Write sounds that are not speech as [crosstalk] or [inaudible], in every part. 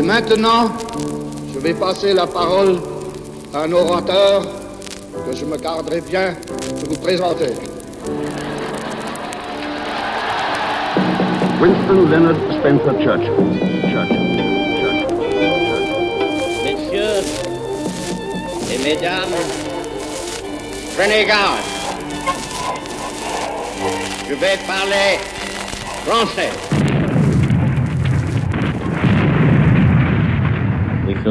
Et maintenant, je vais passer la parole à un orateur que je me garderai bien de vous présenter. Winston Leonard Spencer Churchill. Churchill. Messieurs et mesdames, prenez garde. Je vais parler français.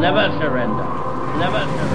Never surrender. Never surrender.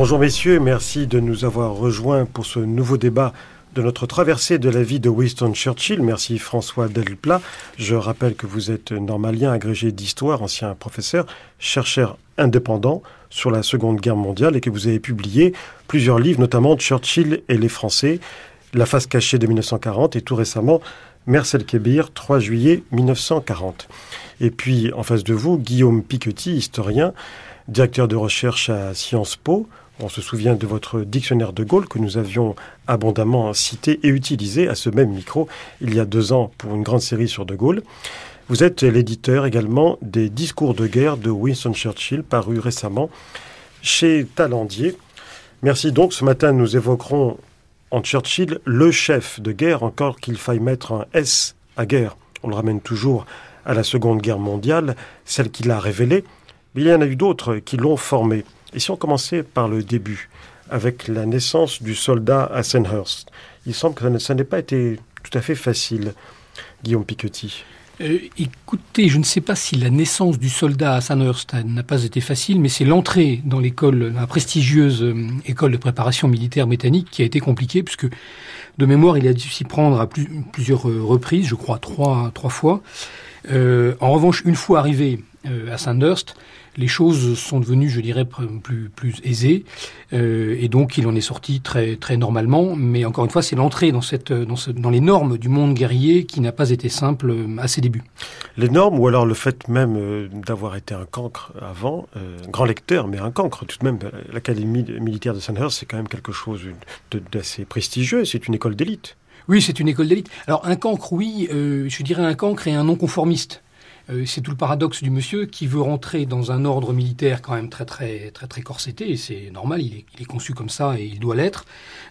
Bonjour messieurs, merci de nous avoir rejoints pour ce nouveau débat de notre traversée de la vie de Winston Churchill. Merci François Delplat. Je rappelle que vous êtes normalien agrégé d'histoire, ancien professeur, chercheur indépendant sur la Seconde Guerre mondiale et que vous avez publié plusieurs livres, notamment Churchill et les Français, La face cachée de 1940 et tout récemment Mercel Kébir, 3 juillet 1940. Et puis en face de vous, Guillaume Piquetti, historien, directeur de recherche à Sciences Po, on se souvient de votre dictionnaire de Gaulle que nous avions abondamment cité et utilisé à ce même micro il y a deux ans pour une grande série sur de Gaulle. Vous êtes l'éditeur également des discours de guerre de Winston Churchill paru récemment chez Talandier. Merci donc. Ce matin, nous évoquerons en Churchill le chef de guerre, encore qu'il faille mettre un S à guerre. On le ramène toujours à la Seconde Guerre mondiale, celle qu'il a révélée, mais il y en a eu d'autres qui l'ont formé. Et si on commençait par le début, avec la naissance du soldat à Sandhurst, il semble que ça n'a pas été tout à fait facile, Guillaume Piquetti. Euh, écoutez, je ne sais pas si la naissance du soldat à Sandhurst n'a pas été facile, mais c'est l'entrée dans l'école, la prestigieuse euh, école de préparation militaire britannique qui a été compliquée, puisque de mémoire, il a dû s'y prendre à plus, plusieurs euh, reprises, je crois trois, trois fois. En revanche, une fois arrivé à Sandhurst, les choses sont devenues, je dirais, plus, plus aisées, euh, et donc il en est sorti très, très normalement. Mais encore une fois, c'est l'entrée dans, cette, dans, ce, dans les normes du monde guerrier qui n'a pas été simple euh, à ses débuts. Les normes, ou alors le fait même euh, d'avoir été un cancre avant, euh, grand lecteur, mais un cancre tout de même, l'Académie militaire de Sandhurst, c'est quand même quelque chose d'assez prestigieux, c'est une école d'élite. Oui, c'est une école d'élite. Alors un cancre, oui, euh, je dirais un cancre et un non-conformiste. Euh, c'est tout le paradoxe du monsieur qui veut rentrer dans un ordre militaire quand même très très très très corseté, et c'est normal, il est, il est conçu comme ça et il doit l'être,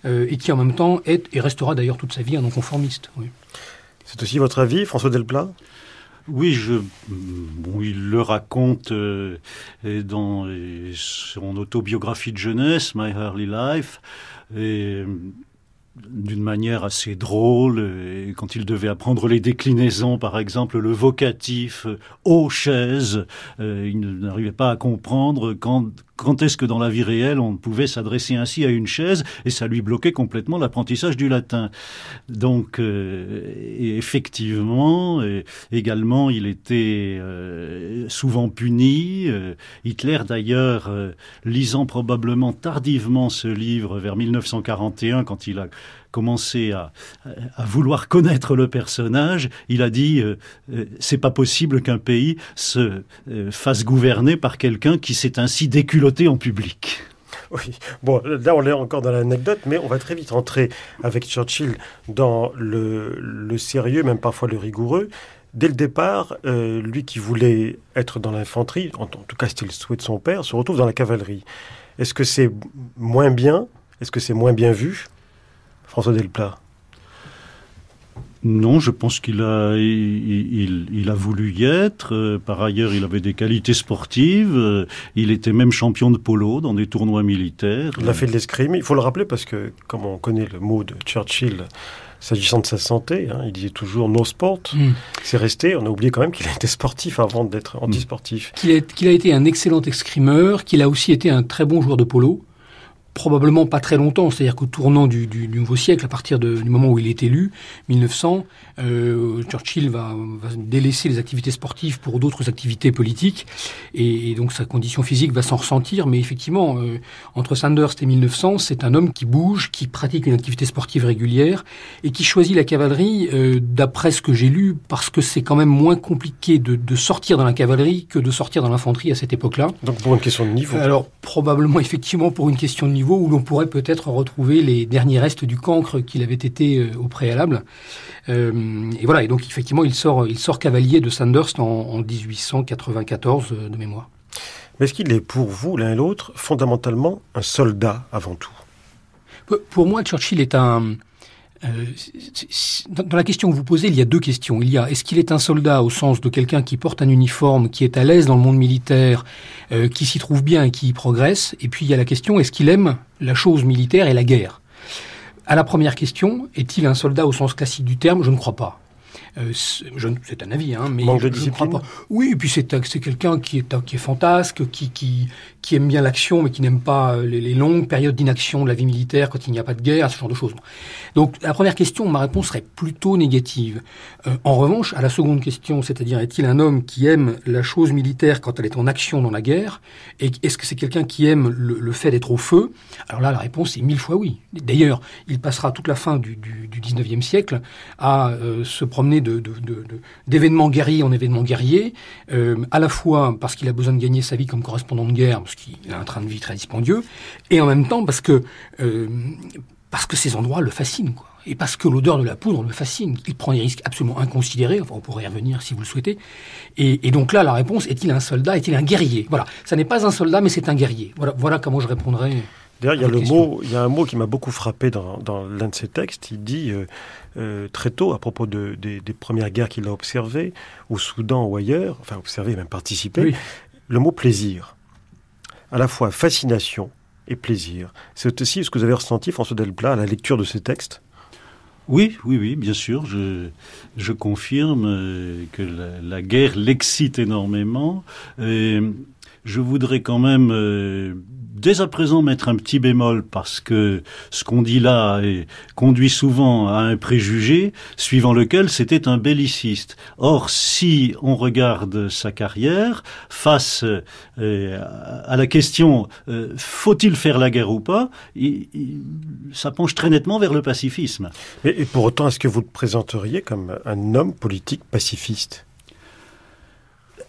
euh, et qui en même temps est et restera d'ailleurs toute sa vie un non-conformiste. Oui. C'est aussi votre avis, François Delplat? Oui, je, bon, il le raconte euh, dans son autobiographie de jeunesse, My Early Life, et euh, d'une manière assez drôle, quand il devait apprendre les déclinaisons, par exemple le vocatif euh, aux chaises, euh, il n'arrivait pas à comprendre quand, quand est-ce que dans la vie réelle on pouvait s'adresser ainsi à une chaise, et ça lui bloquait complètement l'apprentissage du latin? Donc, euh, effectivement, et également, il était euh, souvent puni. Euh, Hitler, d'ailleurs, euh, lisant probablement tardivement ce livre vers 1941, quand il a commencé à, à vouloir connaître le personnage, il a dit euh, euh, c'est pas possible qu'un pays se euh, fasse gouverner par quelqu'un qui s'est ainsi déculotté en public. Oui, bon, là on est encore dans l'anecdote, mais on va très vite entrer avec Churchill dans le, le sérieux, même parfois le rigoureux. Dès le départ, euh, lui qui voulait être dans l'infanterie, en, en tout cas c'était le souhait de son père, se retrouve dans la cavalerie. Est-ce que c'est moins bien? Est-ce que c'est moins bien vu? François Delplat Non, je pense qu'il a, il, a voulu y être. Euh, par ailleurs, il avait des qualités sportives. Euh, il était même champion de polo dans des tournois militaires. Il a fait de l'escrime. Il faut le rappeler parce que, comme on connaît le mot de Churchill, s'agissant de sa santé, hein, il disait toujours no sport. Hmm. C'est resté. On a oublié quand même qu'il [laughs] était sportif avant d'être hmm. antisportif. Qu'il a, a, été un excellent escrimeur, qu'il a aussi été un très bon joueur de polo probablement pas très longtemps, c'est-à-dire qu'au tournant du, nouveau siècle, à partir du moment où il est élu, 1900, euh, Churchill va, délaisser les activités sportives pour d'autres activités politiques, et, donc sa condition physique va s'en ressentir, mais effectivement, euh, entre Sanders et 1900, c'est un homme qui bouge, qui pratique une activité sportive régulière, et qui choisit la cavalerie, euh, d'après ce que j'ai lu, parce que c'est quand même moins compliqué de, de, sortir dans la cavalerie que de sortir dans l'infanterie à cette époque-là. Donc pour une question de niveau Alors probablement effectivement pour une question de niveau, où l'on pourrait peut-être retrouver les derniers restes du cancre qu'il avait été euh, au préalable. Euh, et voilà, et donc effectivement, il sort, il sort cavalier de Sandhurst en, 1894 euh, de mémoire. Mais est-ce qu'il est pour vous, l'un et l'autre, fondamentalement un soldat avant tout? Pour moi, Churchill est un, euh, dans la question que vous posez, il y a deux questions. Il y a est-ce qu'il est un soldat au sens de quelqu'un qui porte un uniforme, qui est à l'aise dans le monde militaire, euh, qui s'y trouve bien et qui y progresse? Et puis il y a la question est-ce qu'il aime la chose militaire et la guerre? À la première question, est-il un soldat au sens classique du terme? Je ne crois pas. Euh, c'est un avis, hein, mais je, ne crois pas. Oui, et puis c'est quelqu'un qui est, qui est fantasque, qui, qui, qui aime bien l'action, mais qui n'aime pas euh, les, longues périodes d'inaction de la vie militaire quand il n'y a pas de guerre, ce genre de choses. Donc la première question, ma réponse serait plutôt négative. Euh, en revanche, à la seconde question, c'est-à-dire est-il un homme qui aime la chose militaire quand elle est en action dans la guerre Et est-ce que c'est quelqu'un qui aime le, fait d'être au feu? Alors là, la réponse est mille fois oui. D'ailleurs, il passera toute la fin du, du, du 19e siècle à se promener d'événements guerriers en événements guerriers, euh, à la fois parce qu'il a besoin de gagner sa vie comme correspondant de guerre, parce qu'il a un train de vie très dispendieux, et en même temps parce que euh, parce que ces endroits le fascinent, quoi. Et parce que l'odeur de la poudre le fascine. Il prend des risques absolument inconsidérés. Enfin, on pourrait y revenir si vous le souhaitez. Et, et donc là, la réponse, est-il un soldat Est-il un guerrier? Voilà. Ça n'est pas un soldat, mais c'est un guerrier. Voilà, voilà comment je répondrais. D'ailleurs, il y a le mot, il y a un mot qui m'a beaucoup frappé dans, dans l'un de ses textes. Il dit euh, euh très tôt à propos de, des, des premières guerres qu'il a observées, au Soudan ou ailleurs, enfin observé, même participé, le mot plaisir. À la fois fascination et plaisir. C'est aussi ce que vous avez ressenti, François Delplat, à la lecture de ces textes? Oui, oui, oui, bien sûr. Je, je confirme euh, que la, la guerre l'excite énormément. Et je voudrais quand même euh, dès à présent mettre un petit bémol parce que ce qu'on dit là conduit souvent à un préjugé suivant lequel c'était un belliciste. Or, si on regarde sa carrière face euh, à la question euh, faut-il faire la guerre ou pas, ça penche très nettement vers le pacifisme. et pour autant, est-ce que vous le présenteriez comme un homme politique pacifiste?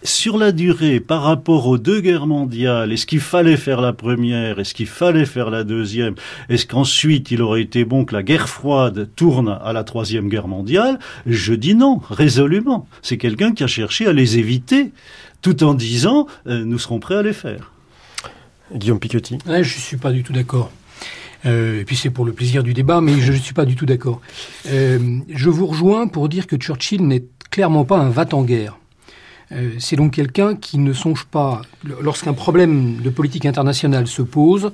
Sur la durée, par rapport aux deux guerres mondiales, est-ce qu'il fallait faire la première, est-ce qu'il fallait faire la deuxième, est-ce qu'ensuite il aurait été bon que la guerre froide tourne à la troisième guerre mondiale? Je dis non, résolument. C'est quelqu'un qui a cherché à les éviter, tout en disant euh, nous serons prêts à les faire. Guillaume Piquetti Je ne suis pas du tout d'accord. Euh, et puis c'est pour le plaisir du débat, mais je ne suis pas du tout d'accord. Euh, je vous rejoins pour dire que Churchill n'est clairement pas un va-t-en-guerre. Euh, c'est donc quelqu'un qui ne songe pas, lorsqu'un problème de politique internationale se pose,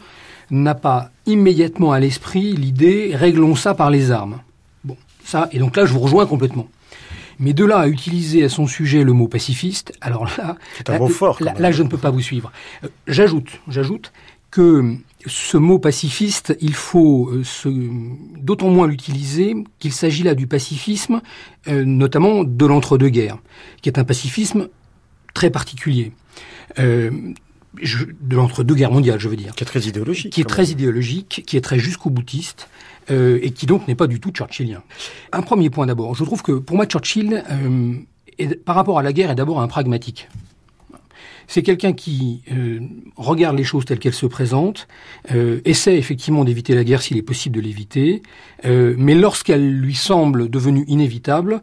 n'a pas immédiatement à l'esprit l'idée réglons ça par les armes. Bon, ça, et donc là je vous rejoins complètement. Mais de là à utiliser à son sujet le mot pacifiste, alors là, un mot fort, là, je ne peux pas vous suivre. Euh, j'ajoute, j'ajoute que ce mot pacifiste, il faut euh, d'autant moins l'utiliser qu'il s'agit là du pacifisme, euh, notamment de l'entre-deux-guerres, qui est un pacifisme très particulier. Euh, de l'entre-deux-guerres mondiales, je veux dire. Qui est très idéologique. Qui est très idéologique, qui est très jusqu'au boutiste, et qui donc n'est pas du tout churchillien. Un premier point d'abord. Je trouve que pour moi, Churchill, par rapport à la guerre, est d'abord un pragmatique. C'est quelqu'un qui euh, regarde les choses telles qu'elles se présentent, euh, essaie effectivement d'éviter la guerre s'il est possible de l'éviter, euh, mais lorsqu'elle lui semble devenue inévitable,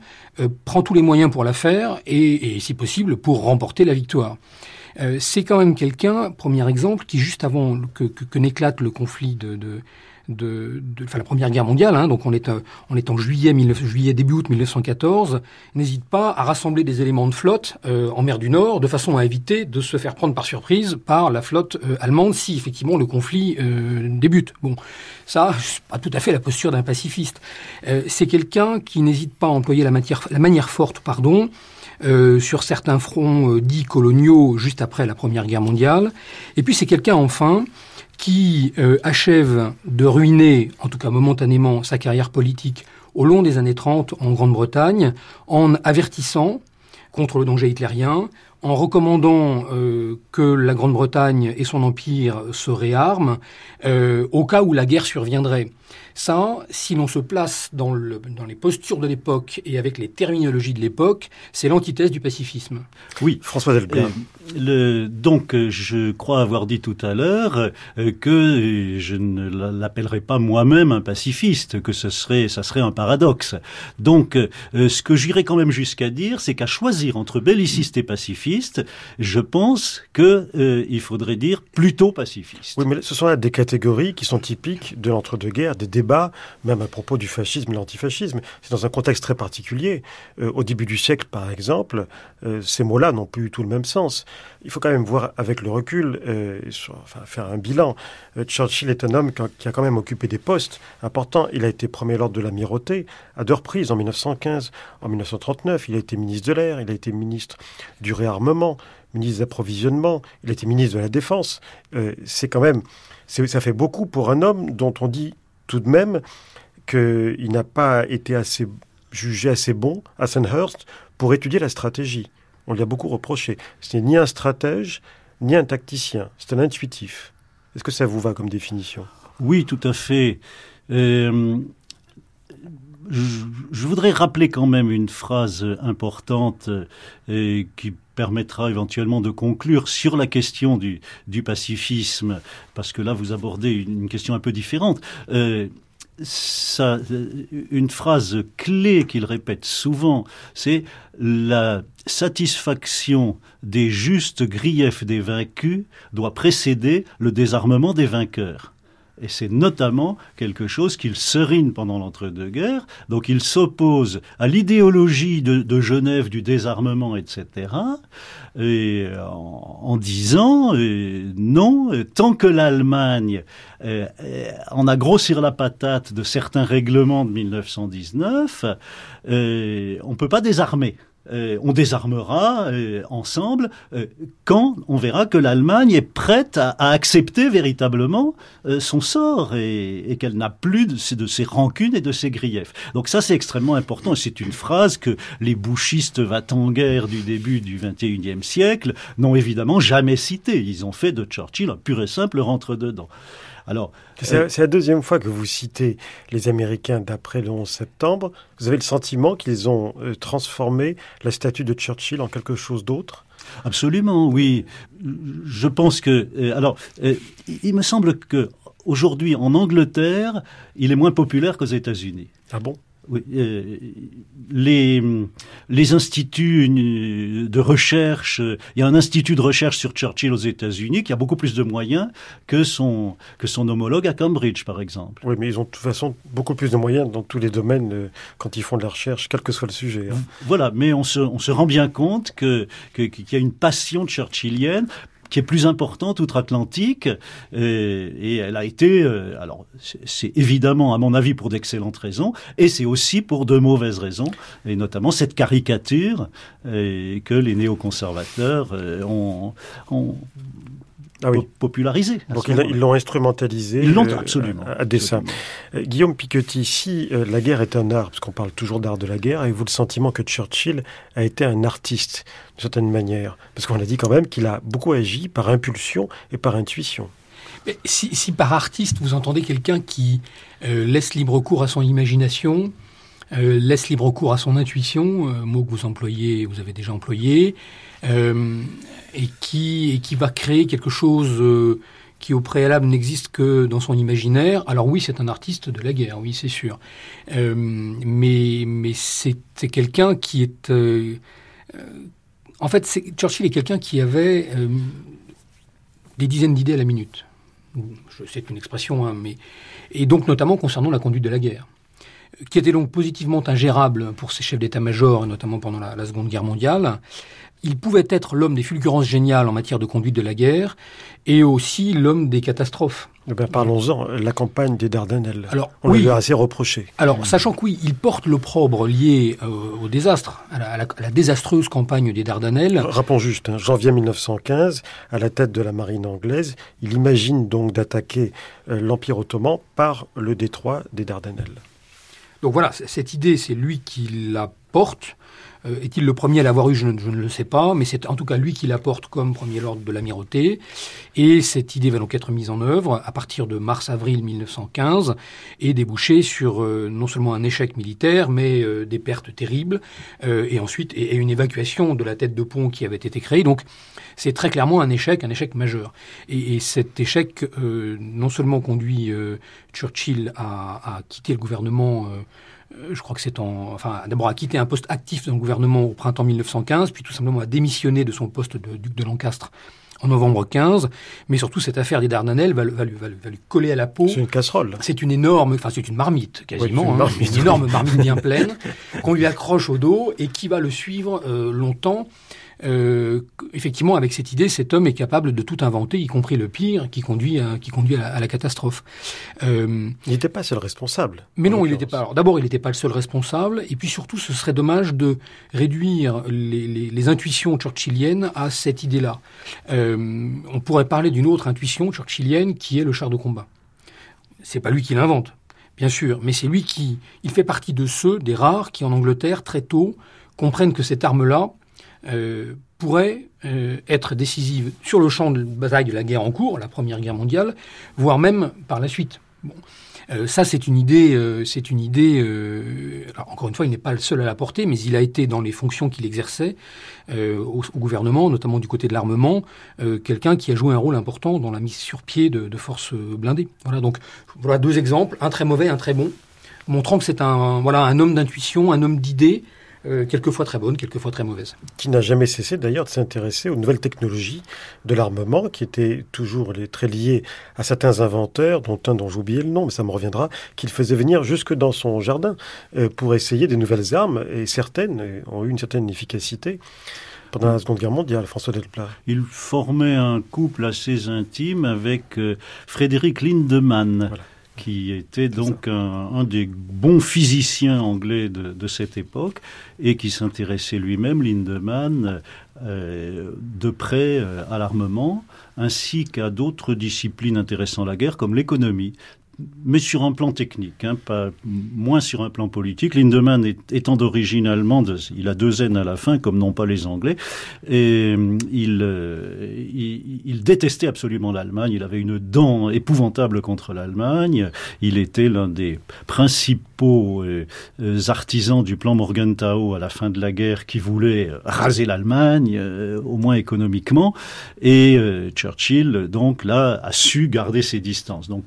prend tous les moyens pour la faire et, si possible, pour remporter la victoire. c'est quand même quelqu'un, premier exemple, qui juste avant que, n'éclate le conflit de, de enfin, la Première Guerre mondiale, hein, donc on est, on est en juillet, juillet début août 1914, n'hésite pas à rassembler des éléments de flotte en mer du Nord de façon à éviter de se faire prendre par surprise par la flotte allemande si effectivement le conflit débute. Bon, ça, pas tout à fait la posture d'un pacifiste. C'est quelqu'un qui n'hésite pas à employer la, matière, la manière forte, pardon, euh, sur certains fronts euh, dits coloniaux juste après la Première Guerre mondiale. Et puis c'est quelqu'un enfin qui euh, achève de ruiner, en tout cas momentanément, sa carrière politique au long des années 30 en Grande-Bretagne, en avertissant contre le danger hitlérien, en recommandant que la Grande-Bretagne et son empire se réarment au cas où la guerre surviendrait. Ça, si l'on se place dans, le, dans les postures de l'époque et avec les terminologies de l'époque, c'est l'antithèse du pacifisme. Oui, François Delblanc. Euh, donc, euh, je crois avoir dit tout à l'heure euh, que je ne l'appellerai pas moi-même un pacifiste, que ce serait, ça serait un paradoxe. Donc, ce que j'irai quand même jusqu'à dire, c'est qu'à choisir entre belliciste et pacifiste, je pense que il faudrait dire plutôt pacifiste. Oui, mais ce sont là des catégories qui sont typiques de l'entre-deux-guerres, des débat, même à propos du fascisme et l'antifascisme. C'est dans un contexte très particulier. Euh, au début du siècle, par exemple, euh, ces mots-là n'ont plus tout le même sens. Il faut quand même voir avec le recul, euh, faire un bilan. Churchill est un homme qui a quand même occupé des postes importants. Il a été premier lord de l'amirauté à deux reprises, en 1915, en 1939. Il a été ministre de l'air, il a été ministre du réarmement, ministre d'approvisionnement, il été ministre de la défense. c'est quand même, ça fait beaucoup pour un homme dont on dit tout de même qu'il n'a pas été assez jugé assez bon à Sandhurst pour étudier la stratégie. On lui a beaucoup reproché. Ce n'est ni un stratège, ni un tacticien. C'est un intuitif. Est-ce que ça vous va comme définition? Oui, tout à fait. Euh, je, voudrais rappeler quand même une phrase importante euh, qui permettra éventuellement de conclure sur la question du, pacifisme, parce que là vous abordez une, question un peu différente. Euh, ça, une phrase clé qu'il répète souvent, c'est la satisfaction des justes griefs des vaincus doit précéder le désarmement des vainqueurs. Et c'est notamment quelque chose qu'il serine pendant l'entre-deux-guerres. Donc il s'oppose à l'idéologie de, Genève du désarmement, etc. Et en, disant non, tant que l'Allemagne euh, en a grossir la patate de certains règlements de 1919, euh, on ne peut pas désarmer. Euh, on désarmera euh, ensemble euh, quand on verra que l'Allemagne est prête à, accepter véritablement son sort et, qu'elle n'a plus de, de, ses rancunes et de ses griefs. Donc ça, c'est extrêmement important. C'est une phrase que les bouchistes va en guerre du début du XXIe siècle n'ont évidemment jamais citée. Ils ont fait de Churchill un pur et simple rentre-dedans. Alors, euh, c'est la deuxième fois que vous citez les Américains d'après le 11 septembre. Vous avez le sentiment qu'ils ont euh, transformé la statue de Churchill en quelque chose d'autre? Absolument, oui. Je pense que, euh, alors, il me semble que aujourd'hui en Angleterre, il est moins populaire qu'aux États-Unis. Ah bon? Oui, euh, les, les instituts de recherche, il y a un institut de recherche sur Churchill aux États-Unis qui a beaucoup plus de moyens que son, que son homologue à Cambridge, par exemple. Oui, mais ils ont de toute façon beaucoup plus de moyens dans tous les domaines euh, quand ils font de la recherche, quel que soit le sujet. Hein. Voilà, mais on se, on se rend bien compte que, qu'il y a une passion churchillienne qui est plus importante outre-Atlantique, euh, et, elle a été, euh, alors c'est évidemment à mon avis pour d'excellentes raisons, et c'est aussi pour de mauvaises raisons, et notamment cette caricature euh, que les néoconservateurs ont, ont ah popularisé. Donc ils l'ont instrumentalisé ils l'ont, absolument, à, dessein. Guillaume Piquetti, si la guerre est un art, parce qu'on parle toujours d'art de la guerre, avez-vous le sentiment que Churchill a été un artiste d'une certaine manière? Parce qu'on a dit quand même qu'il a beaucoup agi par impulsion et par intuition. Mais si, par artiste, vous entendez quelqu'un qui euh, laisse libre cours à son imagination, euh, laisse libre cours à son intuition, euh, mot que vous employez, vous avez déjà employé, et, qui, et qui va créer quelque chose qui au préalable n'existe que dans son imaginaire, alors oui, c'est un artiste de la guerre, oui, c'est sûr. mais c'est quelqu'un qui est en fait, Churchill est quelqu'un qui avait euh, des dizaines d'idées à la minute. C'est une expression, hein, et donc notamment concernant la conduite de la guerre qui était donc positivement ingérable pour ses chefs d'état-major, notamment pendant la, la, Seconde Guerre mondiale. Il pouvait être l'homme des fulgurances géniales en matière de conduite de la guerre et aussi l'homme des catastrophes. Eh bien, Parlons-en, la campagne des Dardanelles. Alors, On oui, lui a assez reproché. Alors, sachant que oui, il porte l'opprobre lié euh, au désastre, à la, à, la, à la, désastreuse campagne des Dardanelles. Rappelons juste, hein, janvier 1915, à la tête de la marine anglaise, il imagine donc d'attaquer euh, l'Empire ottoman par le détroit des Dardanelles. Donc voilà, cette idée, c'est lui qui la porte. Euh, Est-il le premier à l'avoir eu? Je ne, le sais pas, mais c'est en tout cas lui qui l'apporte comme premier ordre de l'amirauté. Et cette idée va donc être mise en œuvre à partir de mars-avril 1915 et déboucher sur euh, non seulement un échec militaire, mais euh, des pertes terribles, et ensuite et, une évacuation de la tête de pont qui avait été créée. Donc c'est très clairement un échec, un échec majeur. Et, et cet échec non seulement conduit Churchill à, quitter le gouvernement je crois que c'est en, enfin, d'abord à quitter un poste actif dans le gouvernement au printemps 1915, puis tout simplement à démissionner de son poste de duc de Lancastre en novembre 15, mais surtout cette affaire des Dardanelles va, va, va, va lui coller à la peau. C'est une casserole. C'est une énorme, enfin c'est une marmite quasiment, oui, une, marmite. Hein, une, énorme marmite bien [laughs] pleine qu'on lui accroche au dos et qui va le suivre euh, longtemps. Euh, effectivement, avec cette idée, cet homme est capable de tout inventer, y compris le pire, qui conduit à, qui conduit à, la, à la catastrophe. Euh, il n'était pas seul responsable. Mais non, il n'était pas. D'abord, il n'était pas le seul responsable, et puis surtout, ce serait dommage de réduire les, les, les intuitions churchilliennes à cette idée-là. Euh, on pourrait parler d'une autre intuition churchillienne qui est le char de combat. C'est pas lui qui l'invente, bien sûr, mais c'est lui qui, il fait partie de ceux, des rares, qui en Angleterre très tôt comprennent que cette arme-là euh, pourrait euh, être décisive sur le champ de bataille de la guerre en cours, la Première Guerre mondiale, voire même par la suite. Bon. Euh, ça, c'est une idée. Euh, c'est une idée. Euh, alors, encore une fois, il n'est pas le seul à la porter, mais il a été dans les fonctions qu'il exerçait euh, au, au, gouvernement, notamment du côté de l'armement, quelqu'un qui a joué un rôle important dans la mise sur pied de, de forces blindées. Voilà. Donc, voilà deux exemples, un très mauvais, un très bon, montrant que c'est un voilà un homme d'intuition, un homme d'idées euh, quelquefois très bonne, quelquefois très mauvaise. Qui n'a jamais cessé d'ailleurs de s'intéresser aux nouvelles technologies de l'armement, qui étaient toujours les, très liées à certains inventeurs, dont un dont j'ai oublié le nom, mais ça me reviendra, qu'il faisait venir jusque dans son jardin euh, pour essayer des nouvelles armes, et certaines ont eu une certaine efficacité pendant la Seconde Guerre mondiale, François Delplat. Il formait un couple assez intime avec euh, Frédéric Lindemann. Voilà qui était donc un, un, des bons physiciens anglais de, de cette époque et qui s'intéressait lui-même, Lindemann, euh, de près euh, à l'armement, ainsi qu'à d'autres disciplines intéressant la guerre, comme l'économie mais sur un plan technique, hein, pas moins sur un plan politique. Lindemann étant d'origine allemande, il a deux N à la fin, comme non pas les Anglais, et il, euh, il, détestait absolument l'Allemagne. Il avait une dent épouvantable contre l'Allemagne. Il était l'un des principaux euh, artisans du plan Morgenthau à la fin de la guerre qui voulait raser l'Allemagne, euh, au moins économiquement. Et euh, Churchill, donc là, a su garder ses distances. Donc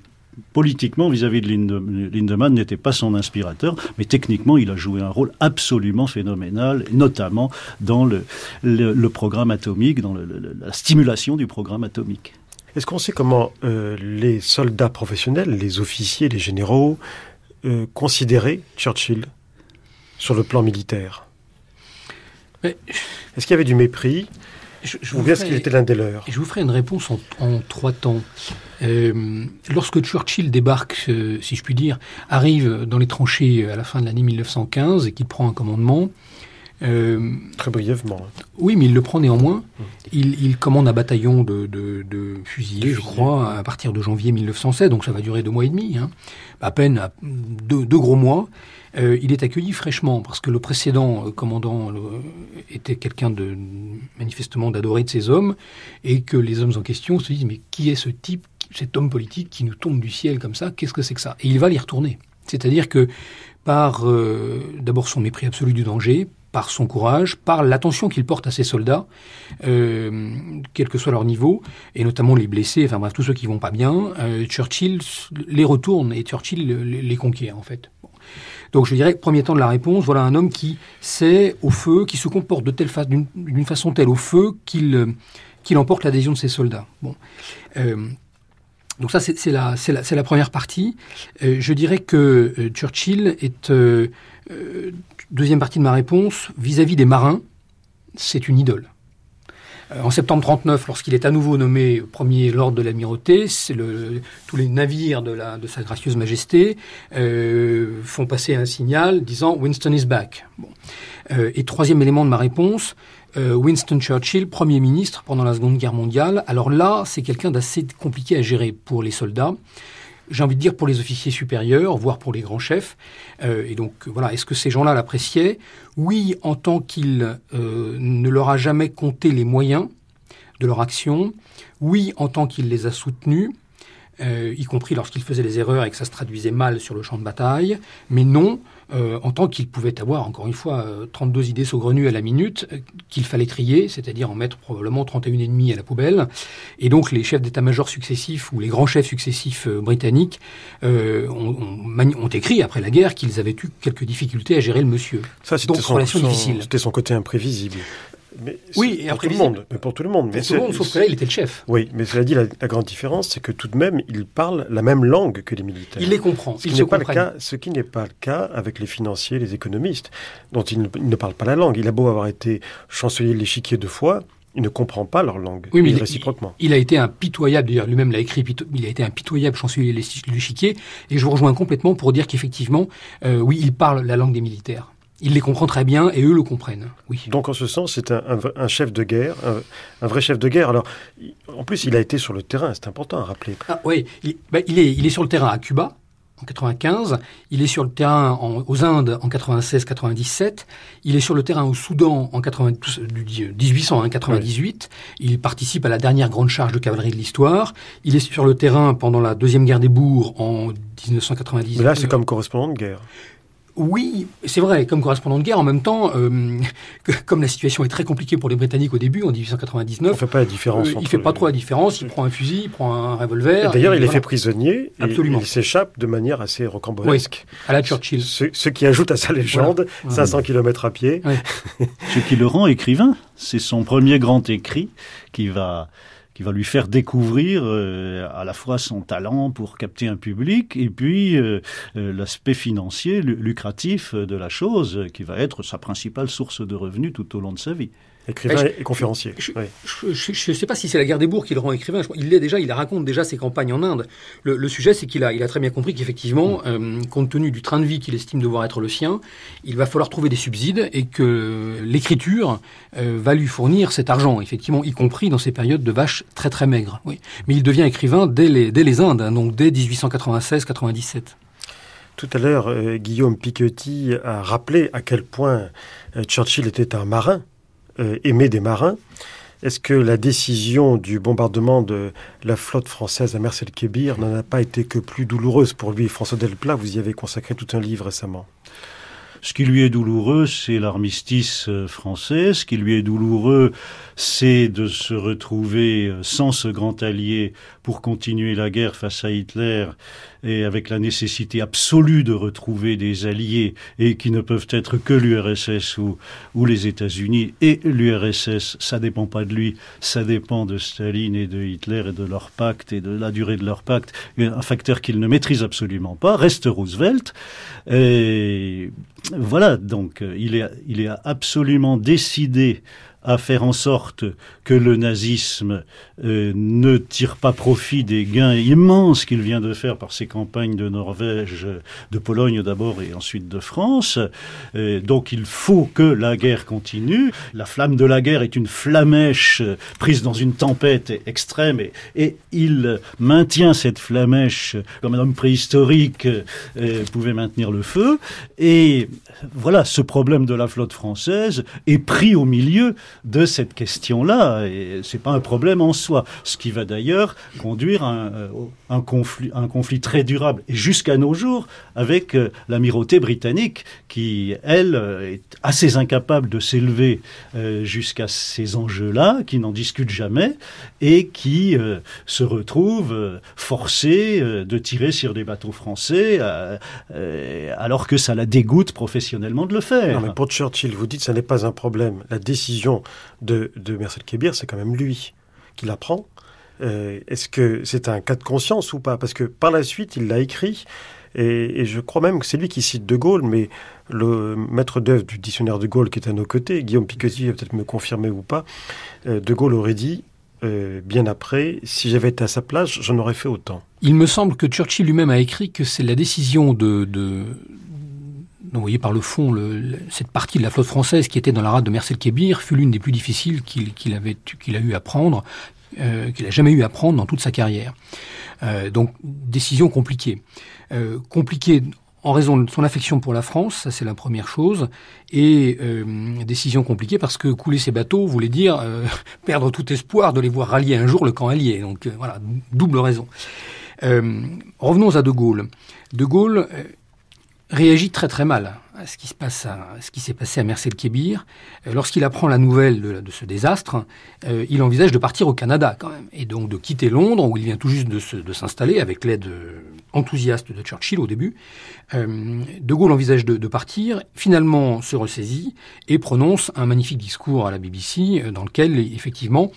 politiquement vis-à-vis -vis de Linde, Lindemann n'était pas son inspirateur, mais techniquement il a joué un rôle absolument phénoménal, notamment dans le, le, le programme atomique, dans le, la stimulation du programme atomique. Est-ce qu'on sait comment euh, les soldats professionnels, les officiers, les généraux, euh, considéraient Churchill sur le plan militaire? Est-ce qu'il y avait du mépris? Je, je Ou bien qu'il était l'un des leurs Je vous ferai une réponse en, en trois temps. Euh, lorsque Churchill débarque, euh, si je puis dire, arrive dans les tranchées à la fin de l'année 1915 et qu'il prend un commandement, euh, Très brièvement. Oui, mais il le prend néanmoins. Mmh. Il, il, commande un bataillon de, de, de fusiliers, je crois, à partir de janvier 1916, donc ça va durer deux mois et demi, hein, à peine à deux, deux gros mois. Euh, il est accueilli fraîchement parce que le précédent euh, commandant euh, était quelqu'un de manifestement d'adoré de ses hommes et que les hommes en question se disent mais qui est ce type, cet homme politique qui nous tombe du ciel comme ça? Qu'est-ce que c'est que ça? Et il va l'y retourner. C'est-à-dire que par d'abord son mépris absolu du danger, par son courage, par l'attention qu'il porte à ses soldats, euh, quel que soit leur niveau, et notamment les blessés, enfin bref, tous ceux qui vont pas bien, Churchill les retourne et Churchill les conquiert en fait. Donc je dirais, premier temps de la réponse, voilà un homme qui sait au feu, qui se comporte de telle fa d'une façon telle au feu qu'il qu'il emporte l'adhésion de ses soldats. Bon. Euh, Donc ça, c'est la, la, la, première partie. Euh, je dirais que euh, Churchill est, euh, deuxième partie de ma réponse, vis-à-vis des marins, c'est une idole. En septembre 39, lorsqu'il est à nouveau nommé premier lord de l'amirauté, tous les navires de, sa gracieuse majesté font passer un signal disant Winston is back. Bon. et troisième élément de ma réponse, euh, Winston Churchill, Premier ministre pendant la Seconde Guerre mondiale. Alors là, c'est quelqu'un d'assez compliqué à gérer pour les soldats. J'ai envie de dire pour les officiers supérieurs, voire pour les grands chefs. Euh, et donc voilà, est-ce que ces gens-là l'appréciaient? Oui, en tant qu'il euh, ne leur a jamais compté les moyens de leur action. Oui, en tant qu'il les a soutenus. y compris lorsqu'il faisait des erreurs et que ça se traduisait mal sur le champ de bataille. Mais non, euh, en tant qu'il pouvait avoir, encore une fois, 32 euh, idées saugrenues à la minute, euh, qu'il fallait trier, c'est-à-dire en mettre probablement 31 et demi à la poubelle. Et donc les chefs d'état-major successifs ou les grands chefs successifs britanniques ont, ont, écrit après la guerre qu'ils avaient eu quelques difficultés à gérer le monsieur. Ça, c'était son, C'était son côté imprévisible oui, et pour tout le monde. Mais pour tout le monde. Pour tout le monde, sauf que là, il était le chef. Oui, mais cela dit, la, grande différence, c'est que tout de même, il parle la même langue que les militaires. Il les comprend. Ce qui n'est pas, le cas, ce qui n'est pas le cas avec les financiers, les économistes, dont il ne, parle pas la langue. Il a beau avoir été chancelier de l'échiquier deux fois, il ne comprend pas leur langue, oui, mais réciproquement. Il, a été impitoyable, d'ailleurs lui-même l'a écrit, il a été impitoyable chancelier de l'échiquier, et je vous rejoins complètement pour dire qu'effectivement, euh, oui, il parle la langue des militaires. Il les comprend très bien et eux le comprennent. Oui. Donc en ce sens, c'est un, chef de guerre, un, vrai chef de guerre. Alors, en plus, il a été sur le terrain, c'est important à rappeler. Ah, oui, ben, il, est, il est sur le terrain à Cuba en 95, il est sur le terrain aux Indes en 96-97, il est sur le terrain au Soudan en 1898, il participe à la dernière grande charge de cavalerie de l'histoire, il est sur le terrain pendant la deuxième guerre des bourgs en 1998. Mais là, c'est comme correspondant de guerre. Oui, c'est vrai, comme correspondant de guerre, en même temps, euh, comme la situation est très compliquée pour les Britanniques au début, en 1899... On fait pas la différence. Euh, il fait pas trop la différence, il prend un fusil, il prend un revolver... D'ailleurs, il est fait prisonnier, Absolument. il s'échappe de manière assez rocambolesque. Oui, à la Churchill. Ce, qui ajoute à sa légende, 500 km à pied. [laughs] [laughs] ce qui le rend écrivain, c'est son premier grand écrit qui va qui va lui faire découvrir euh, à la fois son talent pour capter un public et puis euh, euh, l'aspect financier lucratif de la chose, qui va être sa principale source de revenus tout au long de sa vie. Écrivain et conférencier. Je ne sais pas si c'est la guerre des bourgs qui le rend écrivain. il l'est déjà, il raconte déjà ses campagnes en Inde. Le, sujet, c'est qu'il a, il a très bien compris qu'effectivement, euh, compte tenu du train de vie qu'il estime devoir être le sien, il va falloir trouver des subsides et que l'écriture euh, va lui fournir cet argent, effectivement, y compris dans ces périodes de vaches très très maigres. Oui. Mais il devient écrivain dès les, dès les Indes, hein, donc dès 1896-97. Tout à l'heure, euh, Guillaume Piketty a rappelé à quel point Churchill était un marin. Euh, aimé des marins. Est-ce que la décision du bombardement de la flotte française à Mercel-Kébir n'en a pas été que plus douloureuse pour lui François Delplat, vous y avez consacré tout un livre récemment. Ce qui lui est douloureux, c'est l'armistice euh, français. Ce qui lui est douloureux, c'est de se retrouver euh, sans ce grand allié pour continuer la guerre face à Hitler et avec la nécessité absolue de retrouver des alliés et qui ne peuvent être que l'URSS ou, ou les États-Unis. Et l'URSS, ça dépend pas de lui, ça dépend de Staline et de Hitler et de leur pacte et de la durée de leur pacte. Un facteur qu'il ne maîtrise absolument pas. Reste Roosevelt. Et voilà, donc il est, il est absolument décidé à faire en sorte que le nazisme euh, ne tire pas profit des gains immenses qu'il vient de faire par ses campagnes de Norvège, de Pologne d'abord et ensuite de France. Euh, donc il faut que la guerre continue. La flamme de la guerre est une flamèche prise dans une tempête extrême et, et il maintient cette flamèche comme un homme préhistorique euh, pouvait maintenir le feu. Et voilà, ce problème de la flotte française est pris au milieu de cette question-là, et c'est pas un problème en soi. Ce qui va d'ailleurs conduire à un, euh, conflit très durable, et jusqu'à nos jours, avec euh, l'amirauté britannique, qui, elle, euh, est assez incapable de s'élever jusqu'à ces enjeux-là, qui n'en discute jamais, et qui se retrouve forcée de tirer sur des bateaux français, alors que ça la dégoûte professionnellement de le faire. Non, mais pour Churchill, vous dites que ça n'est pas un problème. La décision de, de Mercel Kébir, c'est quand même lui qui la prend. Euh, est-ce que c'est un cas de conscience ou pas? Parce que par la suite, il l'a écrit, et, je crois même que c'est lui qui cite De Gaulle, mais le maître d'œuvre du dictionnaire de Gaulle qui est à nos côtés, Guillaume Picotti va peut-être me confirmer ou pas, euh, De Gaulle aurait dit, euh, bien après, si j'avais été à sa place, j'en aurais fait autant. Il me semble que Churchill lui-même a écrit que c'est la décision de vous voyez par le fond, cette partie de la flotte française qui était dans la rade de Mercel-Kébir fut l'une des plus difficiles qu'il a eu à prendre, euh, qu'il a jamais eu à prendre dans toute sa carrière. Euh, donc décision compliquée, euh, compliquée en raison de son affection pour la France, ça c'est la première chose, et décision compliquée parce que couler ces bateaux voulait dire [laughs] perdre tout espoir de les voir rallier un jour le camp allié. Donc voilà, double raison. revenons à De Gaulle. De Gaulle réagit très très mal à ce qui se passe à, ce qui s'est passé à Mercel Kébir. Euh, lorsqu'il apprend la nouvelle de, ce désastre, euh, il envisage de partir au Canada quand même, et donc de quitter Londres où il vient tout juste de, s'installer avec l'aide euh, enthousiaste de Churchill au début. de Gaulle envisage de, partir, finalement se ressaisit et prononce un magnifique discours à la BBC dans lequel effectivement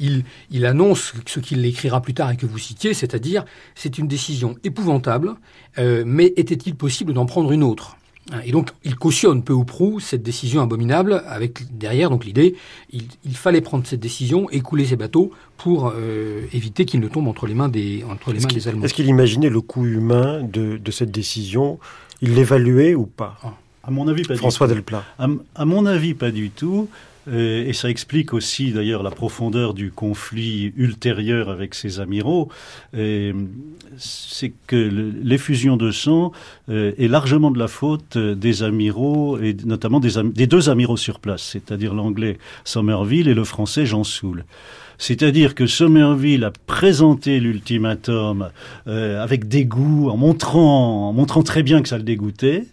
il, annonce ce qu'il écrira plus tard et que vous citiez, c'est-à-dire c'est une décision épouvantable, euh, mais était-il possible d'en prendre une autre? Et donc, il cautionne peu ou prou cette décision abominable, avec derrière donc l'idée, il, fallait prendre cette décision et couler ces bateaux pour euh, éviter qu'ils ne tombent entre les mains des, entre les mains des Allemands. Est-ce qu'il imaginait le coût humain de, cette décision? Il l'évaluait ou pas? Ah. À mon avis, pas François du tout. Delplat. à, mon avis, pas du tout. Euh, et ça explique aussi d'ailleurs la profondeur du conflit ultérieur avec ces amiraux. C'est que l'effusion de sang euh, est largement de la faute des amiraux et notamment des, deux amiraux sur place, c'est-à-dire l'anglais Somerville et le français Jean Soule. C'est-à-dire que Somerville a présenté l'ultimatum euh, avec dégoût, en montrant, en montrant très bien que ça le dégoûtait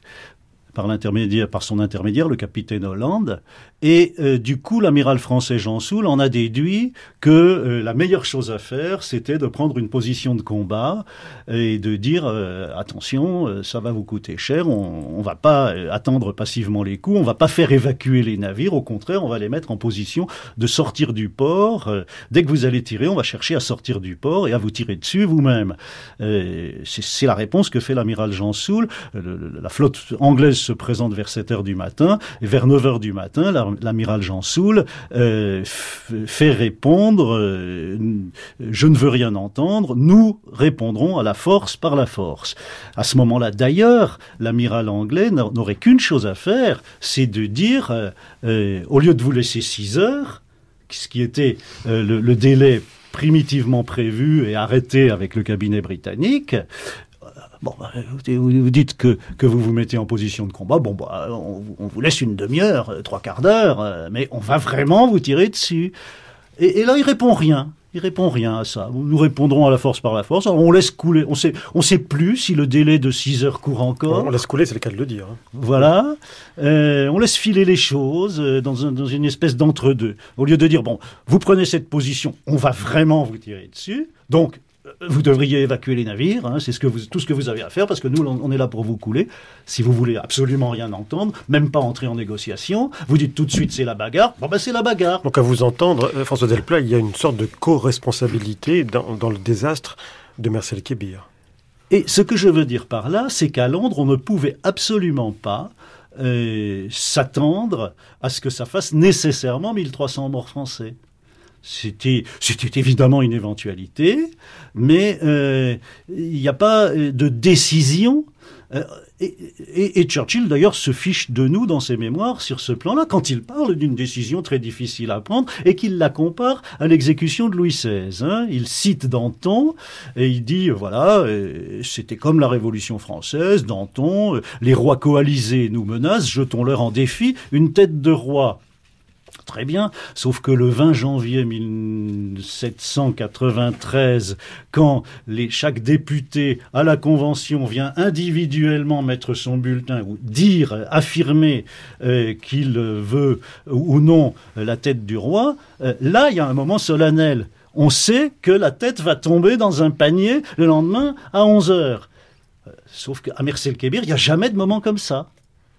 par l'intermédiaire, par son intermédiaire, le capitaine Hollande. Et euh, du coup, l'amiral français Jean Soul en a déduit que euh, la meilleure chose à faire, c'était de prendre une position de combat et de dire euh, attention, ça va vous coûter cher, on, va pas attendre passivement les coups, on va pas faire évacuer les navires, au contraire, on va les mettre en position de sortir du port. dès que vous allez tirer, on va chercher à sortir du port et à vous tirer dessus vous-même. C'est la réponse que fait l'amiral Jean Soul. la flotte anglaise se présente vers 7 heures du matin, et vers 9 heures du matin, l'amiral Jean Soul euh, fait répondre euh, Je ne veux rien entendre, nous répondrons à la force par la force. À ce moment-là, d'ailleurs, l'amiral anglais n'aurait qu'une chose à faire, c'est de dire euh, Au lieu de vous laisser 6 heures, ce qui était le délai primitivement prévu et arrêté avec le cabinet britannique, Bon, bah, vous dites que, que vous vous mettez en position de combat. Bon, bah, on, vous laisse une demi-heure, euh, trois quarts d'heure, euh, mais on va vraiment vous tirer dessus. Et, là, il répond rien. Il répond rien à ça. Nous répondrons à la force par la force. on laisse couler. On sait, on sait plus si le délai de 6 heures court encore. On laisse couler, c'est le cas de le dire. Hein. Voilà. Euh, on laisse filer les choses dans, dans une espèce d'entre-deux. Au lieu de dire, bon, vous prenez cette position, on va vraiment vous tirer dessus. Donc, vous devriez évacuer les navires, hein, c'est ce que vous, tout ce que vous avez à faire, parce que nous, on est là pour vous couler. Si vous voulez absolument rien entendre, même pas entrer en négociation, vous dites tout de suite c'est la bagarre, bon ben c'est la bagarre. Donc à vous entendre, euh, François Delplat, il y a une sorte de co-responsabilité dans, le désastre de Marcel Kébir. Et ce que je veux dire par là, c'est qu'à Londres, on ne pouvait absolument pas euh, s'attendre à ce que ça fasse nécessairement 1300 morts français. C'était, c'était évidemment une éventualité, mais euh, il n'y a pas euh, de décision. Euh, et, Churchill, d'ailleurs, se fiche de nous dans ses mémoires sur ce plan-là, quand il parle d'une décision très difficile à prendre et qu'il la compare à l'exécution de Louis XVI. Hein. Il cite Danton et il dit, voilà, c'était comme la Révolution française, Danton, les rois coalisés nous menacent, jetons-leur en défi une tête de roi très bien, sauf que le 20 janvier 1793, quand chaque député à la Convention vient individuellement mettre son bulletin ou dire, affirmer euh, qu'il veut ou non la tête du roi, euh, là il y a un moment solennel. On sait que la tête va tomber dans un panier le lendemain à 11 heures. Euh, sauf qu'à Mercel-Kébir, il n'y a jamais de moment comme ça.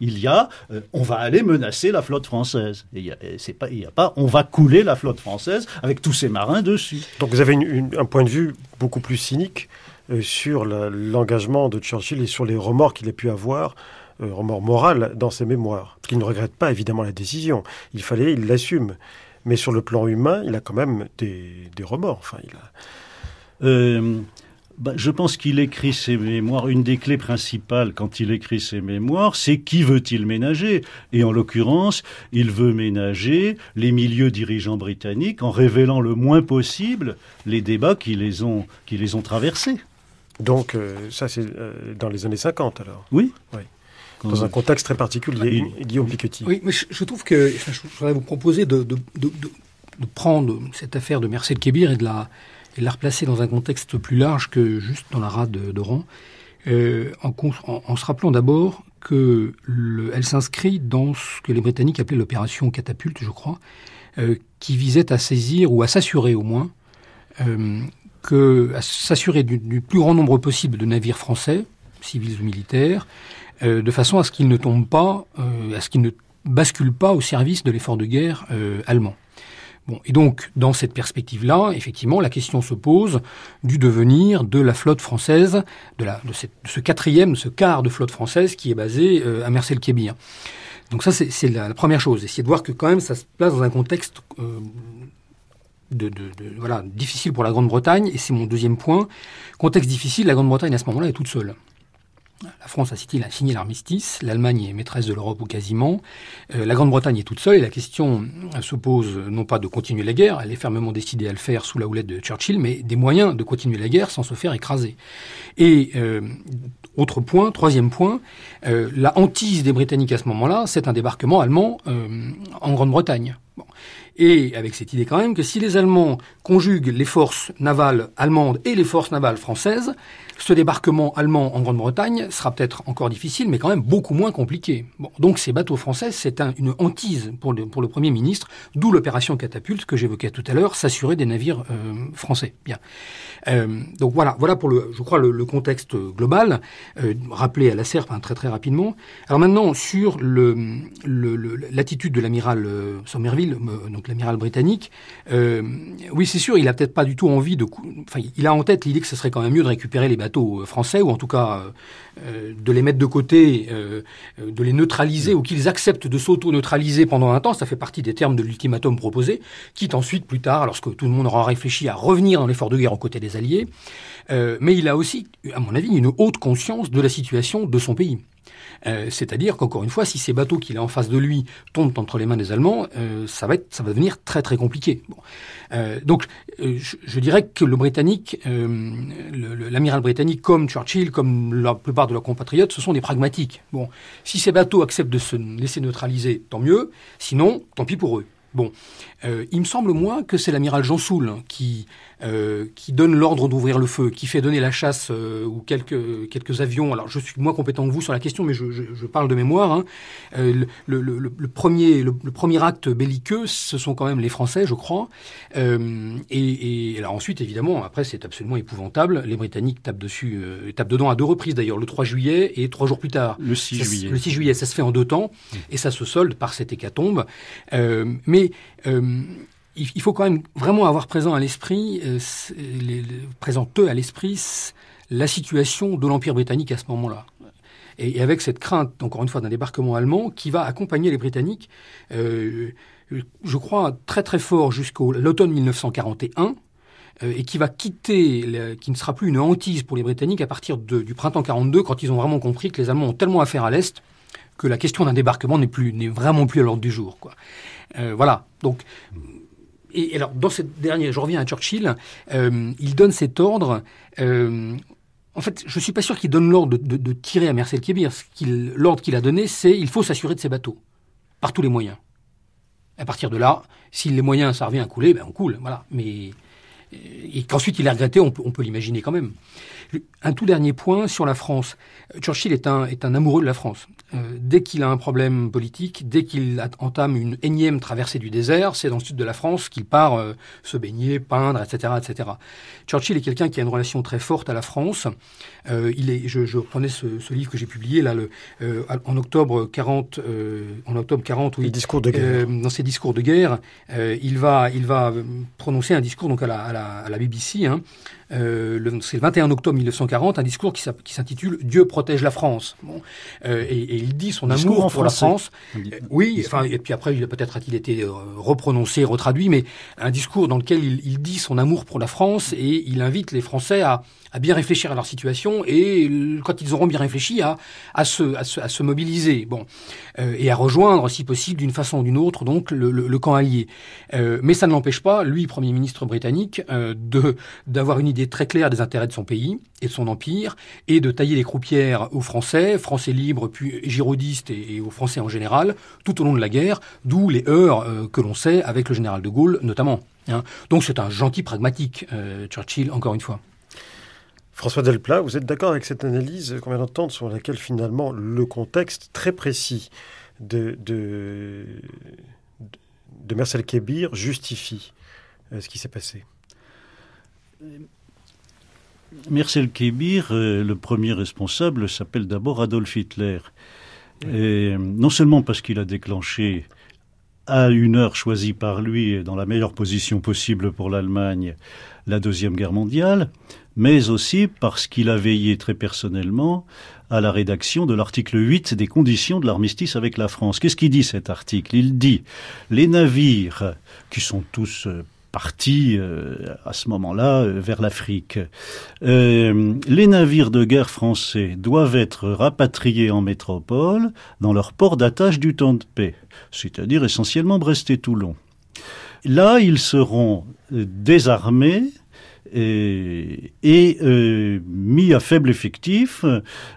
Il y a euh, on va aller menacer la flotte française. Et il c'est pas, il y a pas on va couler la flotte française avec tous ces marins dessus. Donc vous avez un point de vue beaucoup plus cynique euh, sur l'engagement de Churchill et sur les remords qu'il a pu avoir euh, remords moral dans ses mémoires. Qu'il ne regrette pas évidemment la décision. Il fallait, il l'assume. Mais sur le plan humain, il a quand même des, remords. Enfin, il a... Bah, je pense qu'il écrit ses mémoires. Une des clés principales quand il écrit ses mémoires, c'est qui veut-il ménager? Et en l'occurrence, il veut ménager les milieux dirigeants britanniques en révélant le moins possible les débats qui les ont, qui les ont traversés. Donc, euh, ça, c'est euh, dans les années 50, alors Oui. oui. Dans un contexte très particulier, Guillaume Piketty. Oui, mais je, trouve que je voudrais vous proposer de, de, de, de, prendre cette affaire de Marcel Kébir et de la et la replacer dans un contexte plus large que juste dans la rade d'Oran, euh, en, se rappelant d'abord que elle s'inscrit dans ce que les Britanniques appelaient l'opération catapulte, je crois, euh, qui visait à saisir ou à s'assurer au moins euh, que à s'assurer du, plus grand nombre possible de navires français, civils ou militaires, de façon à ce qu'ils ne tombent pas, à ce qu'ils ne basculent pas au service de l'effort de guerre allemand. Et donc, dans cette perspective-là, effectivement, la question se pose du devenir de la flotte française, de, la, de, cette, ce quatrième, ce quart de flotte française qui est basé euh, à Mercel-Kébir. Donc ça, c'est la, la, première chose. Essayer de voir que quand même, ça se place dans un contexte euh, de, de, de, voilà, difficile pour la Grande-Bretagne. Et c'est mon deuxième point. Contexte difficile, la Grande-Bretagne à ce moment-là est toute seule. La France a signé l'armistice, l'Allemagne est maîtresse de l'Europe ou quasiment, euh, la Grande-Bretagne est toute seule et la question se pose non pas de continuer la guerre, elle est fermement décidée à le faire sous la houlette de Churchill, mais des moyens de continuer la guerre sans se faire écraser. Et euh, autre point, troisième point, euh, la hantise des Britanniques à ce moment-là, c'est un débarquement allemand en Grande-Bretagne. Et avec cette idée quand même que si les Allemands conjuguent les forces navales allemandes et les forces navales françaises, ce débarquement allemand en Grande-Bretagne sera peut-être encore difficile, mais quand même beaucoup moins compliqué. Donc ces bateaux français, c'est une hantise pour le, pour le Premier ministre, d'où l'opération catapulte que j'évoquais tout à l'heure, s'assurer des navires euh, français. Bien. Euh, donc voilà, voilà pour le, je crois le, le contexte global, euh, rappelé à la SERP hein, très très rapidement. Alors maintenant sur le, l'attitude de l'amiral euh, Somerville, euh, donc l'amiral britannique, oui c'est sûr, il a peut-être pas du tout envie de, enfin il a en tête l'idée que ce serait quand même mieux de récupérer les bateaux bateaux français, ou en tout cas euh, euh, de les mettre de côté, euh, de les neutraliser, ou qu'ils acceptent de s'auto-neutraliser pendant un temps, ça fait partie des termes de l'ultimatum proposé, quitte ensuite, plus tard, lorsque tout le monde aura réfléchi à revenir dans l'effort de guerre aux côtés des Alliés. mais il a aussi, à mon avis, une haute conscience de la situation de son pays. Euh, c'est-à-dire qu'encore une fois, si ces bateaux qu'il a en face de lui tombent entre les mains des Allemands, euh, ça va être, ça va devenir très très compliqué. Bon. Euh, donc, je, dirais que le Britannique, l'amiral britannique, comme Churchill, comme la plupart de leurs compatriotes, ce sont des pragmatiques. Bon, si ces bateaux acceptent de se laisser neutraliser, tant mieux. Sinon, tant pis pour eux. Bon, il me semble moins que c'est l'amiral Jean Soul qui euh, qui donne l'ordre d'ouvrir le feu, qui fait donner la chasse euh, ou quelques quelques avions. Alors je suis moins compétent que vous sur la question, mais je, je, je parle de mémoire. Hein. Euh, le, le, le, premier le, premier acte belliqueux, ce sont quand même les Français, je crois. Euh, et, et, alors ensuite, évidemment, après c'est absolument épouvantable. Les Britanniques tapent dessus, tapent dedans à deux reprises d'ailleurs, le 3 juillet et trois jours plus tard. Le 6 juillet. Le 6 juillet, ça se fait en deux temps mmh. et ça se solde par cette hécatombe. mais il faut quand même vraiment avoir présent à l'esprit, euh, présenteux à l'esprit la situation de l'Empire britannique à ce moment-là. Et, avec cette crainte, encore une fois, d'un débarquement allemand qui va accompagner les Britanniques, euh, je crois, très très fort jusqu'au l'automne 1941, euh, et qui va quitter, qui ne sera plus une hantise pour les Britanniques à partir du printemps 42, quand ils ont vraiment compris que les Allemands ont tellement affaire à l'Est que la question d'un débarquement n'est plus, n'est vraiment plus à l'ordre du jour. Euh, voilà. Donc, et alors, dans cette dernière, je reviens à Churchill, euh, il donne cet ordre. Euh, en fait, je suis pas sûr qu'il donne l'ordre de, tirer à Marcel Kébir. L'ordre qu'il a donné, c'est il faut s'assurer de ses bateaux, par tous les moyens. À partir de là, si les moyens, ça revient à couler, ben on coule, voilà. Mais et qu'ensuite il a regretté, on peut l'imaginer quand même. Un tout dernier point sur la France. Churchill est un, est un amoureux de la France. Euh, dès qu'il a un problème politique, dès qu'il entame une énième traversée du désert, c'est dans le sud de la France qu'il part euh, se baigner, peindre, etc., etc. Churchill est quelqu'un qui a une relation très forte à la France. Euh, il est, je, je reprenais ce, ce livre que j'ai publié là, le, en octobre 40, en octobre 40, oui. discours de guerre. dans ses discours de guerre, il va, il va prononcer un discours donc à la, à la, à la BBC. Hein, euh, c'est le 21 octobre 1940, un discours qui s'intitule Dieu protège la France. Bon, euh, et, et, il dit son amour pour la France. Euh, oui, enfin, et puis après, peut-être a-t-il été euh, reprononcé, retraduit, mais un discours dans lequel il, il, dit son amour pour la France et il invite les Français à, à bien réfléchir à leur situation et quand ils auront bien réfléchi à, à, se, à, se, à se mobiliser. Bon euh, et à rejoindre si possible d'une façon ou d'une autre donc le, le, le camp allié. Euh, mais ça ne l'empêche pas lui premier ministre britannique euh, de d'avoir une idée très claire des intérêts de son pays et de son empire et de tailler les croupières aux Français Français libres puis girodistes et, aux Français en général tout au long de la guerre d'où les heurts euh, que l'on sait avec le général de Gaulle notamment hein. donc c'est un gentil pragmatique euh, Churchill encore une fois François Delplat, vous êtes d'accord avec cette analyse qu'on vient d'entendre sur laquelle finalement le contexte très précis de, de, de Marcel Kébir justifie euh, ce qui s'est passé? Marcel Kébir, euh, le premier responsable, s'appelle d'abord Adolf Hitler. Et non seulement parce qu'il a déclenché à une heure choisie par lui dans la meilleure position possible pour l'Allemagne la deuxième guerre mondiale, mais aussi parce qu'il a veillé très personnellement à la rédaction de l'article 8 des conditions de l'armistice avec la France. Qu'est-ce qu'il dit cet article? Il dit les navires qui sont tous euh, partis euh, à ce moment-là euh, vers l'Afrique. Les navires de guerre français doivent être rapatriés en métropole dans leur port d'attache du temps de paix, c'est-à-dire essentiellement Brest et Toulon. Là, ils seront désarmés et, euh, mis à faible effectif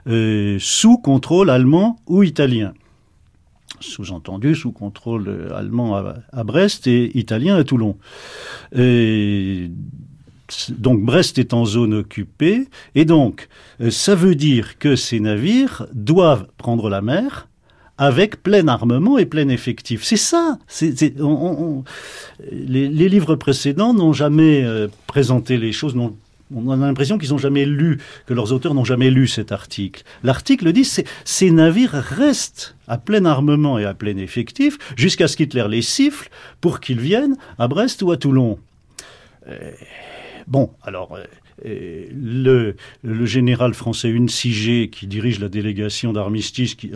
euh, sous contrôle allemand ou italien sous-entendu sous contrôle euh, allemand à, Brest et italien à Toulon. Donc Brest est en zone occupée et donc ça veut dire que ces navires doivent prendre la mer avec plein armement et plein effectif. C'est ça. On, on, les, livres précédents n'ont jamais euh, présenté les choses, on a l'impression qu'ils n'ont jamais lu, que leurs auteurs n'ont jamais lu cet article. L'article dit que ces navires restent à plein armement et à plein effectif jusqu'à ce qu'Hitler les siffle pour qu'ils viennent à Brest ou à Toulon. Euh, bon, alors. Le, général français Uncigé qui dirige la délégation d'armistice qui,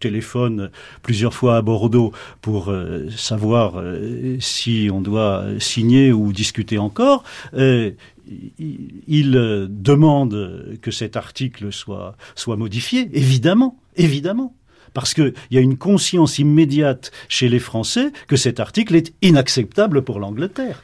téléphone plusieurs fois à Bordeaux pour euh, savoir euh, si on doit signer ou discuter encore euh, il demande que cet article soit, soit modifié, évidemment, évidemment. Parce qu'il y a une conscience immédiate chez les Français que cet article est inacceptable pour l'Angleterre.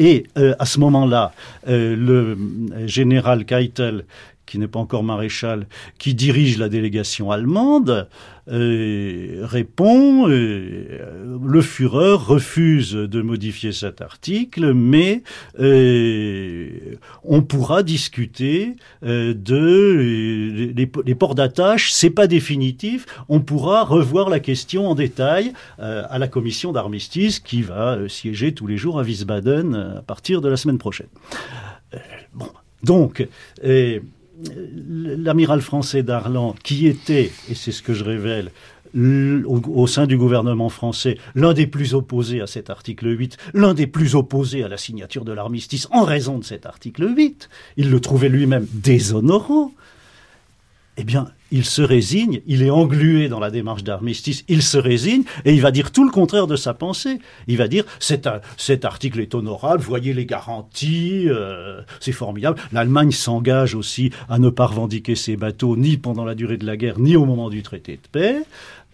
Et euh, à ce moment-là, euh, le général Keitel, qui n'est pas encore maréchal, qui dirige la délégation allemande, euh, répond euh, le Führer refuse de modifier cet article, mais euh, on pourra discuter euh, de euh, les, ports d'attache, c'est pas définitif, on pourra revoir la question en détail à la commission d'armistice qui va siéger tous les jours à Wiesbaden à partir de la semaine prochaine. Donc l'amiral français d'Arlan, qui était, et c'est ce que je révèle, au, sein du gouvernement français, l'un des plus opposés à cet article 8, l'un des plus opposés à la signature de l'armistice en raison de cet article 8. Il le trouvait lui-même déshonorant. Eh bien, il se résigne, il est englué dans la démarche d'armistice, il se résigne et il va dire tout le contraire de sa pensée. Il va dire cet, cet article est honorable, voyez les garanties, euh, c'est formidable. L'Allemagne s'engage aussi à ne pas revendiquer ses bateaux ni pendant la durée de la guerre ni au moment du traité de paix.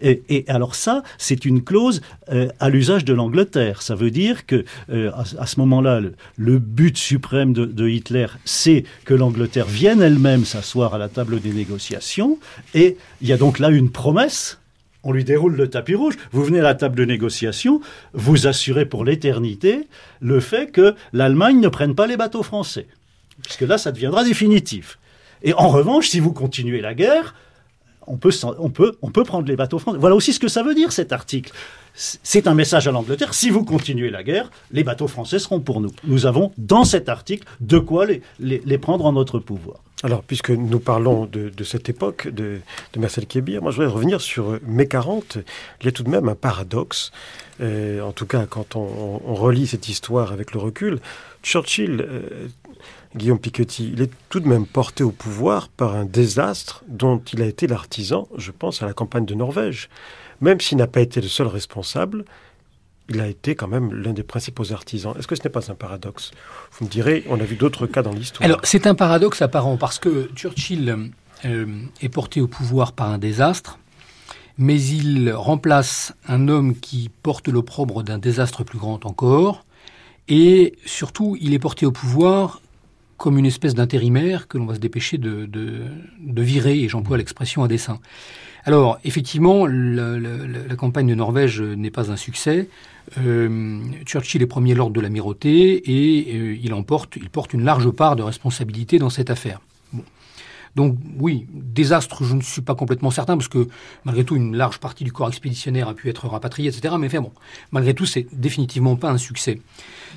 Et, alors ça, c'est une clause euh, à l'usage de l'Angleterre. Ça veut dire que euh, à, ce moment-là, le, but suprême de, de Hitler, c'est que l'Angleterre vienne elle-même s'asseoir à la table des négociations. Et il y a donc là une promesse on lui déroule le tapis rouge. Vous venez à la table de négociation, vous assurez pour l'éternité le fait que l'Allemagne ne prenne pas les bateaux français. Parce que là, ça deviendra définitif. Et en revanche, si vous continuez la guerre, on peut, prendre les bateaux français. Voilà aussi ce que ça veut dire cet article. C'est un message à l'Angleterre. Si vous continuez la guerre, les bateaux français seront pour nous. Nous avons dans cet article de quoi les, prendre en notre pouvoir. Alors, puisque nous parlons de, cette époque de, de, Marcel Kébir, moi je voudrais revenir sur mai 40. Il y a tout de même un paradoxe. Euh, en tout cas, quand on, relit cette histoire avec le recul, Churchill euh, Guillaume Piketty, il est tout de même porté au pouvoir par un désastre dont il a été l'artisan, je pense à la campagne de Norvège. Même s'il n'a pas été le seul responsable, il a été quand même l'un des principaux artisans. Est-ce que ce n'est pas un paradoxe? Vous me direz, on a vu d'autres cas dans l'histoire. Alors, c'est un paradoxe apparent parce que Churchill euh, est porté au pouvoir par un désastre, mais il remplace un homme qui porte l'opprobre d'un désastre plus grand encore, et surtout, il est porté au pouvoir comme une espèce d'intérimaire que l'on va se dépêcher de, virer, et j'emploie l'expression à dessein. Alors, effectivement, la, campagne de Norvège n'est pas un succès. Euh, Churchill est premier lord de l'amirauté et euh, il porte une large part de responsabilité dans cette affaire. Donc oui, désastre, je ne suis pas complètement certain, parce que malgré tout, une large partie du corps expéditionnaire a pu être rapatriée, etc. Mais enfin bon, malgré tout, c'est définitivement pas un succès.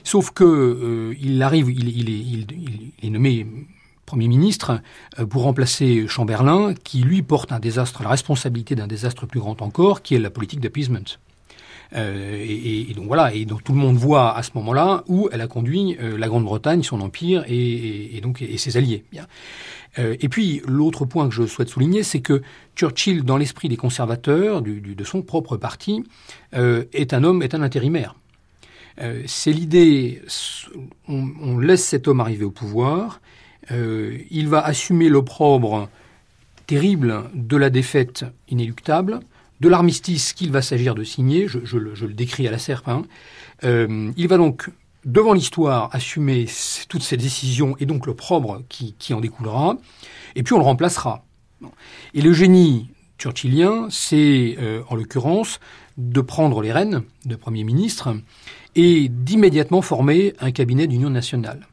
Sauf que euh, il arrive, il, est nommé Premier ministre euh, pour remplacer Chamberlain, qui lui porte un désastre, la responsabilité d'un désastre plus grand encore, qui est la politique d'appeasement. Euh, et, donc voilà, et donc tout le monde voit à ce moment-là où elle a conduit la Grande-Bretagne, son empire et, donc ses alliés. Et puis l'autre point que je souhaite souligner, c'est que Churchill, dans l'esprit des conservateurs de son propre parti, est un homme, est un intérimaire. Euh, c'est l'idée, on, laisse cet homme arriver au pouvoir, euh, il va assumer l'opprobre terrible de la défaite inéluctable, de l'armistice qu'il va s'agir de signer, je, le, décris à la serpe, hein. euh, il va donc devant l'histoire assumer toutes ces décisions et donc l'opprobre qui, en découlera, et puis on le remplacera. Et le génie churchillien, c'est en l'occurrence de prendre les rênes de Premier ministre et d'immédiatement former un cabinet d'union nationale.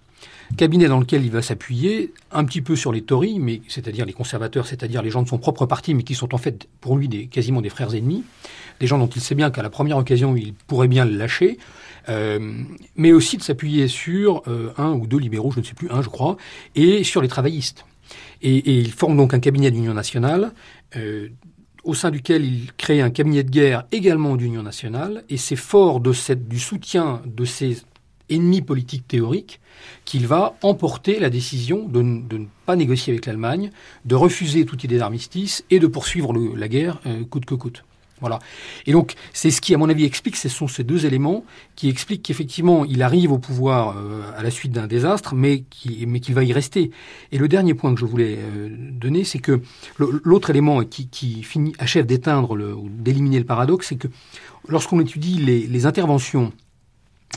Cabinet dans lequel il va s'appuyer un petit peu sur les Tories, mais c'est-à-dire les conservateurs, c'est-à-dire les gens de son propre parti, mais qui sont en fait pour lui des, quasiment des frères ennemis, des gens dont il sait bien qu'à la première occasion il pourrait bien le lâcher, euh, mais aussi de s'appuyer sur euh, un ou deux libéraux, je ne sais plus, un je crois, et sur les travaillistes. Et, il forme donc un cabinet d'union nationale euh, au sein duquel il crée un cabinet de guerre également d'union nationale, et c'est fort de du soutien de ses ennemis politiques théoriques qu'il va emporter la décision de, ne pas négocier avec l'Allemagne, de refuser toute idée d'armistice et de poursuivre la guerre euh, coûte que coûte. Voilà. Et donc, c'est ce qui, à mon avis, explique, ce sont ces deux éléments qui expliquent qu'effectivement, il arrive au pouvoir euh, à la suite d'un désastre, mais qu'il mais va y rester. Et le dernier point que je voulais euh, donner, c'est que l'autre élément qui, finit, achève d'éteindre ou d'éliminer le paradoxe, c'est que lorsqu'on étudie les, les interventions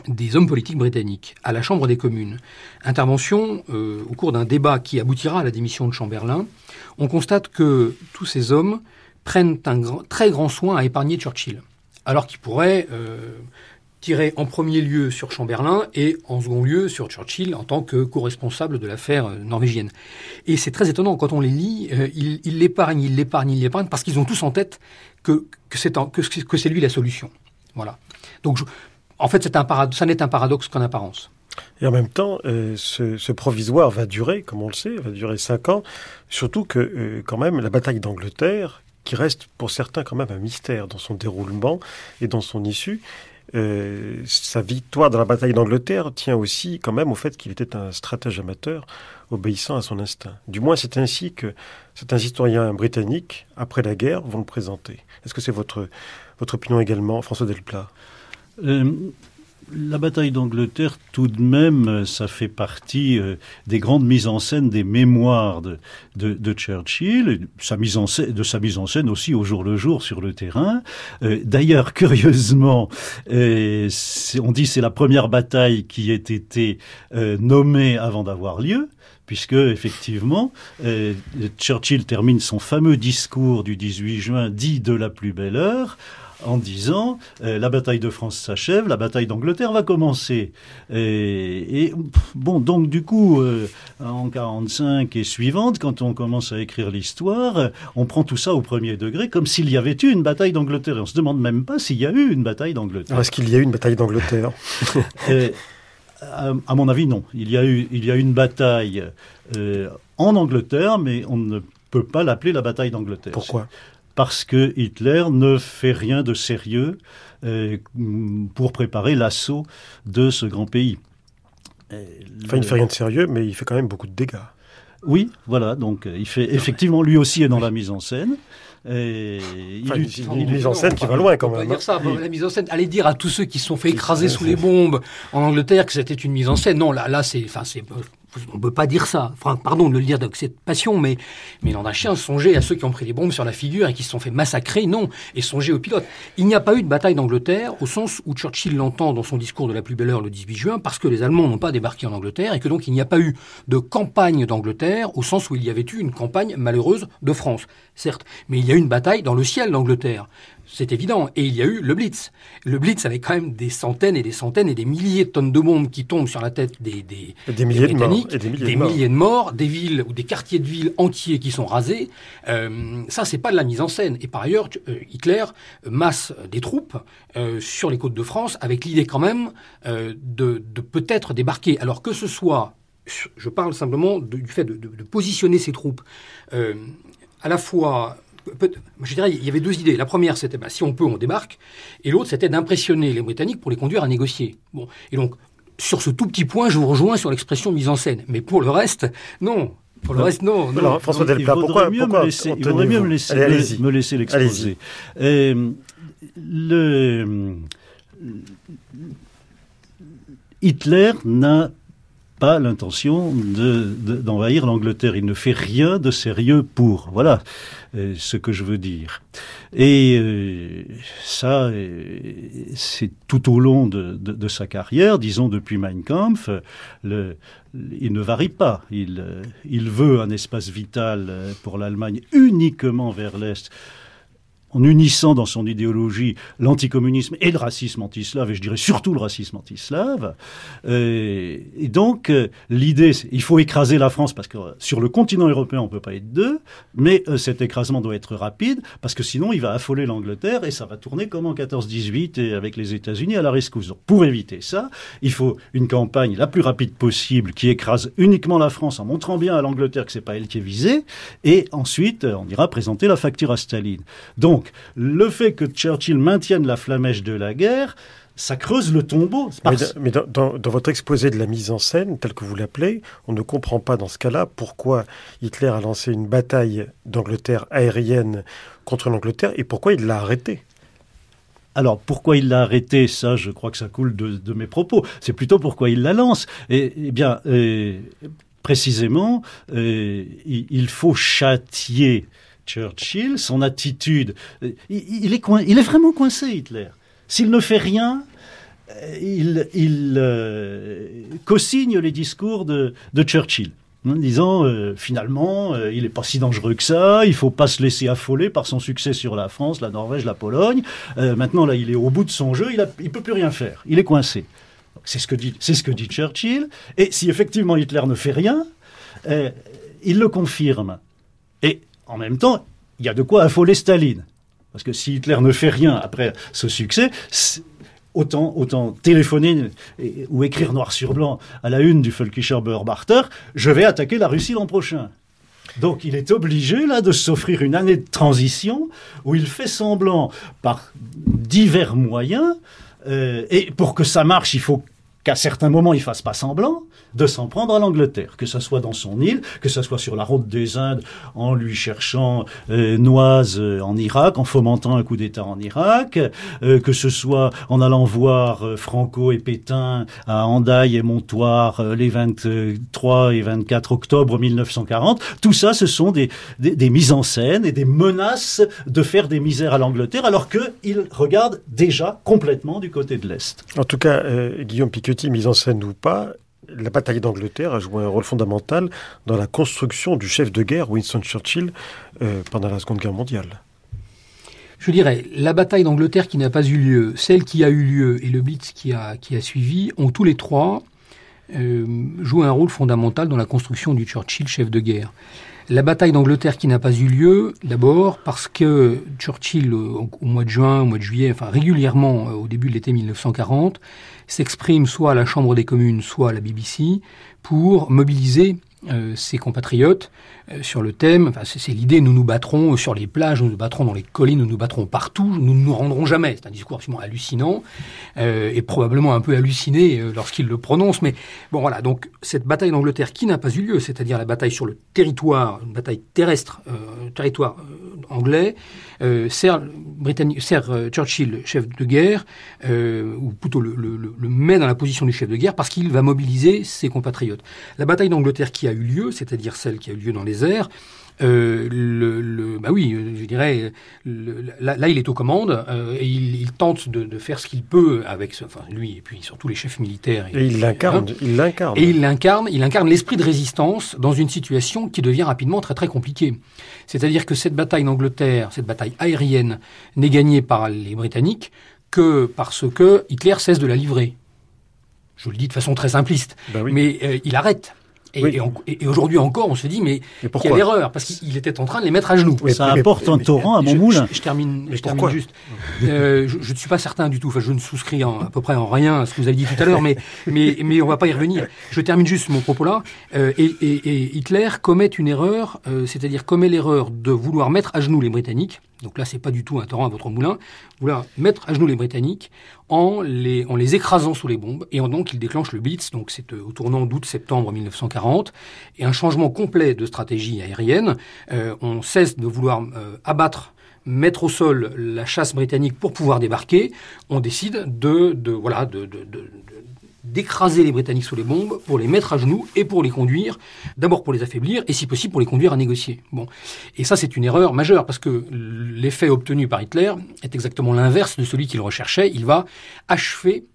des hommes politiques britanniques à la Chambre des communes, intervention euh, au cours d'un débat qui aboutira à la démission de Chamberlain, on constate que tous ces hommes prennent un très grand soin à épargner Churchill, alors qu'ils pourraient euh, tirer en premier lieu sur Chamberlain et en second lieu sur Churchill en tant que co-responsable de l'affaire euh, norvégienne. Et c'est très étonnant, quand on les lit, euh, ils l'épargnent, ils l'épargnent, ils l'épargnent, parce qu'ils ont tous en tête que, que c'est que, que lui la solution. Voilà. Donc, en fait, un ça n'est un paradoxe qu'en apparence. Et en même temps, ce, provisoire va durer, comme on le sait, va durer cinq ans. Surtout que, quand même, la bataille d'Angleterre, qui reste pour certains quand même un mystère dans son déroulement et dans son issue. Euh, sa victoire dans la bataille d'Angleterre tient aussi quand même au fait qu'il était un stratège amateur obéissant à son instinct. Du moins, c'est ainsi que certains historiens britanniques, après la guerre, vont le présenter. Est-ce que c'est votre, votre opinion également, François Delplat? Euh, la bataille d'Angleterre, tout de même, ça fait partie euh, des grandes mises en scène des mémoires de, Churchill, de sa mise en scène aussi au jour le jour sur le terrain. Euh, d'ailleurs, [laughs] curieusement, euh, on dit c'est la première bataille qui ait été nommée avant d'avoir lieu puisque effectivement, euh, Churchill termine son fameux discours du 18 juin, dit de la plus belle heure, en disant euh, la bataille de France s'achève, la bataille d'Angleterre va commencer. Et, et, bon, donc du coup, euh, en 45 et suivante, quand on commence à écrire l'histoire, euh, on prend tout ça au premier degré, comme s'il y avait eu une bataille d'Angleterre. Et on se demande même pas s'il y a eu une bataille d'Angleterre. Est-ce qu'il y a eu une bataille d'Angleterre? [laughs] À, à, mon avis, non. Il y a eu, il y a eu une bataille euh, en Angleterre, mais on ne peut pas l'appeler la bataille d'Angleterre. Pourquoi? Parce que Hitler ne fait rien de sérieux euh, pour préparer l'assaut de ce grand pays. Enfin, il ne fait rien de sérieux, mais il fait quand même beaucoup de dégâts. Oui, voilà, donc il fait effectivement lui aussi est dans la mise en scène. Et enfin, il, une, une mise en scène qui va loin quand même. Dire ça, la mise en scène. Allez dire à tous ceux qui se sont fait écraser sous les bombes en Angleterre que c'était une mise en scène. Non, là, là, c'est, enfin, c'est on ne peut pas dire ça. Enfin, pardon de le dire avec cette passion, mais, mais non d'un chien, songez à ceux qui ont pris des bombes sur la figure et qui se sont fait massacrer, non, et songez aux pilotes. Il n'y a pas eu de bataille d'Angleterre au sens où Churchill l'entend dans son discours de la plus belle heure le 18 juin, parce que les Allemands n'ont pas débarqué en Angleterre et que donc il n'y a pas eu de campagne d'Angleterre au sens où il y avait eu une campagne malheureuse de France, certes, mais il y a eu une bataille dans le ciel d'Angleterre. C'est évident. Et il y a eu le Blitz. Le Blitz avait quand même des centaines et des centaines et des milliers de tonnes de bombes qui tombent sur la tête des, des, des milliers des Britanniques, de morts, des, milliers, des de morts. milliers de morts, des villes ou des quartiers de villes entiers qui sont rasés. Euh, ça, c'est pas de la mise en scène. Et par ailleurs, euh, Hitler masse des troupes euh, sur les côtes de France avec l'idée quand même euh, de, de peut-être débarquer. Alors que ce soit, je parle simplement de, du fait de, de, positionner ces troupes euh, à la fois je dirais, il y avait deux idées. La première, c'était bah, si on peut, on débarque. Et l'autre, c'était d'impressionner les Britanniques pour les conduire à négocier. Bon. Et donc, sur ce tout petit point, je vous rejoins sur l'expression mise en scène. Mais pour le reste, non. Pour le reste, non. non. Alors, François Delplat, pourquoi, mieux pourquoi me laisser, Il vaudrait mieux me laisser, Allez, me, laisser l'exposer. Euh, le, Hitler n'a pas l'intention d'envahir de, de, l'Angleterre. Il ne fait rien de sérieux pour. Voilà euh, ce que je veux dire. Et euh, ça, euh, c'est tout au long de, de, sa carrière, disons depuis Mein Kampf, le, il ne varie pas. Il, il veut un espace vital pour l'Allemagne uniquement vers l'Est en unissant dans son idéologie l'anticommunisme et le racisme antislave, et je dirais surtout le racisme antislave. Euh, et donc, euh, l'idée, il faut écraser la France, parce que sur le continent européen, on peut pas être deux, mais euh, cet écrasement doit être rapide, parce que sinon, il va affoler l'Angleterre, et ça va tourner comme en 14-18, et avec les États-Unis à la rescousse. Donc, pour éviter ça, il faut une campagne la plus rapide possible, qui écrase uniquement la France, en montrant bien à l'Angleterre que c'est pas elle qui est visée, et ensuite, on ira présenter la facture à Staline. Donc, donc, le fait que Churchill maintienne la flamèche de la guerre, ça creuse le tombeau. Mais, mais dans, dans, dans, votre exposé de la mise en scène, tel que vous l'appelez, on ne comprend pas dans ce cas-là pourquoi Hitler a lancé une bataille d'Angleterre aérienne contre l'Angleterre et pourquoi il l'a arrêté. Alors pourquoi il l'a arrêté Ça, je crois que ça coule de, de mes propos. C'est plutôt pourquoi il la lance. Et, eh bien, euh, précisément, il, il faut châtier Churchill, son attitude, il, il, est, il est vraiment coincé, Hitler. S'il ne fait rien, il, il euh, co-signe les discours de, de Churchill en disant euh, finalement euh, il n'est pas si dangereux que ça, il faut pas se laisser affoler par son succès sur la France, la Norvège, la Pologne. Euh, maintenant là il est au bout de son jeu, il, a, il peut plus rien faire, il est coincé. C'est ce que dit c'est ce que dit Churchill. Et si effectivement Hitler ne fait rien, euh, il le confirme. Et en même temps, il y a de quoi affoler Staline. Parce que si Hitler ne fait rien après ce succès, autant, autant téléphoner ou écrire noir sur blanc à la une du Völkischer Beobachter, je vais attaquer la Russie l'an prochain. Donc il est obligé là de s'offrir une année de transition où il fait semblant par divers moyens, euh, et pour que ça marche, il faut qu'à certains moments il fasse pas semblant, de s'en prendre à l'Angleterre, que ce soit dans son île, que ce soit sur la route des Indes, en lui cherchant euh, Noise euh, en Irak, en fomentant un coup d'État en Irak, euh, que ce soit en allant voir euh, Franco et Pétain à Hendaye et Montoire les 23 et 24 octobre 1940. Tout ça, ce sont des, mises en scène et des menaces de faire des misères à l'Angleterre, alors qu'il regarde déjà complètement du côté de l'Est. En tout cas, Guillaume Mise en scène ou pas, la bataille d'Angleterre a joué un rôle fondamental dans la construction du chef de guerre Winston Churchill euh, pendant la Seconde Guerre mondiale. Je dirais, la bataille d'Angleterre qui n'a pas eu lieu, celle qui a eu lieu et le Blitz qui a, qui a suivi, ont tous les trois euh, joué un rôle fondamental dans la construction du Churchill chef de guerre. La bataille d'Angleterre qui n'a pas eu lieu, d'abord parce que Churchill, au, au, mois de juin, au mois de juillet, enfin régulièrement au début de l'été 1940, s'exprime soit à la Chambre des communes, soit à la BBC, pour mobiliser euh, ses compatriotes sur le thème, enfin, c'est l'idée, nous nous battrons sur les plages, nous nous battrons dans les collines, nous nous battrons partout, nous ne nous rendrons jamais. C'est un discours absolument hallucinant euh, et probablement un peu halluciné euh, lorsqu'il le prononce. Mais bon, voilà, donc cette bataille d'Angleterre qui n'a pas eu lieu, c'est-à-dire la bataille sur le territoire, une bataille terrestre, euh, territoire anglais, sert, Churchill chef de guerre, ou plutôt le, le, le met dans la position du chef de guerre parce qu'il va mobiliser ses compatriotes. La bataille d'Angleterre qui a eu lieu, c'est-à-dire celle qui a eu lieu dans les airs, euh, le, le, bah oui, je dirais, le, là, là, il est aux commandes euh, et il, il tente de, de, faire ce qu'il peut avec, ce, enfin lui et puis surtout les chefs militaires. Et, et il l'incarne, hein, il l'incarne. Et il l'incarne, il incarne l'esprit de résistance dans une situation qui devient rapidement très très compliquée. C'est-à-dire que cette bataille d'Angleterre, cette bataille aérienne, n'est gagnée par les Britanniques que parce que Hitler cesse de la livrer. Je le dis de façon très simpliste, bah oui. mais euh, il arrête. Et, Oui. et, et aujourd'hui encore, on se dit, mais, Mais il y pourquoi a l'erreur, parce qu'il était en train de les mettre à genoux. Oui, Ça mais- apporte un torrent à mon je, moulin. je- je termine, Mais je termine juste. [laughs] Euh, je, je ne suis pas certain du tout. Enfin, je ne souscris en- à peu près en rien à ce que vous avez dit tout à l'heure, mais, [laughs] mais, mais on va pas y revenir. Je termine juste mon propos là. Euh, et, et, et Hitler commet une erreur, euh, c'est-à-dire commet l'erreur de vouloir mettre à genoux les Britanniques. Donc là, c'est pas du tout un torrent à votre moulin. Vouloir mettre à genoux les Britanniques en les, écrasant sous les bombes. Et en, donc, il déclenche le Blitz. Donc, c'est euh, au tournant d'août-septembre 1940. Et un changement complet de stratégie aérienne. Euh, on cesse de vouloir euh, abattre mettre au sol la chasse britannique pour pouvoir débarquer, on décide de, de voilà de, d'écraser les Britanniques sous les bombes pour les mettre à genoux et pour les conduire, d'abord pour les affaiblir et si possible pour les conduire à négocier. Bon, et ça c'est une erreur majeure parce que l'effet obtenu par Hitler est exactement l'inverse de celui qu'il recherchait. Il va achever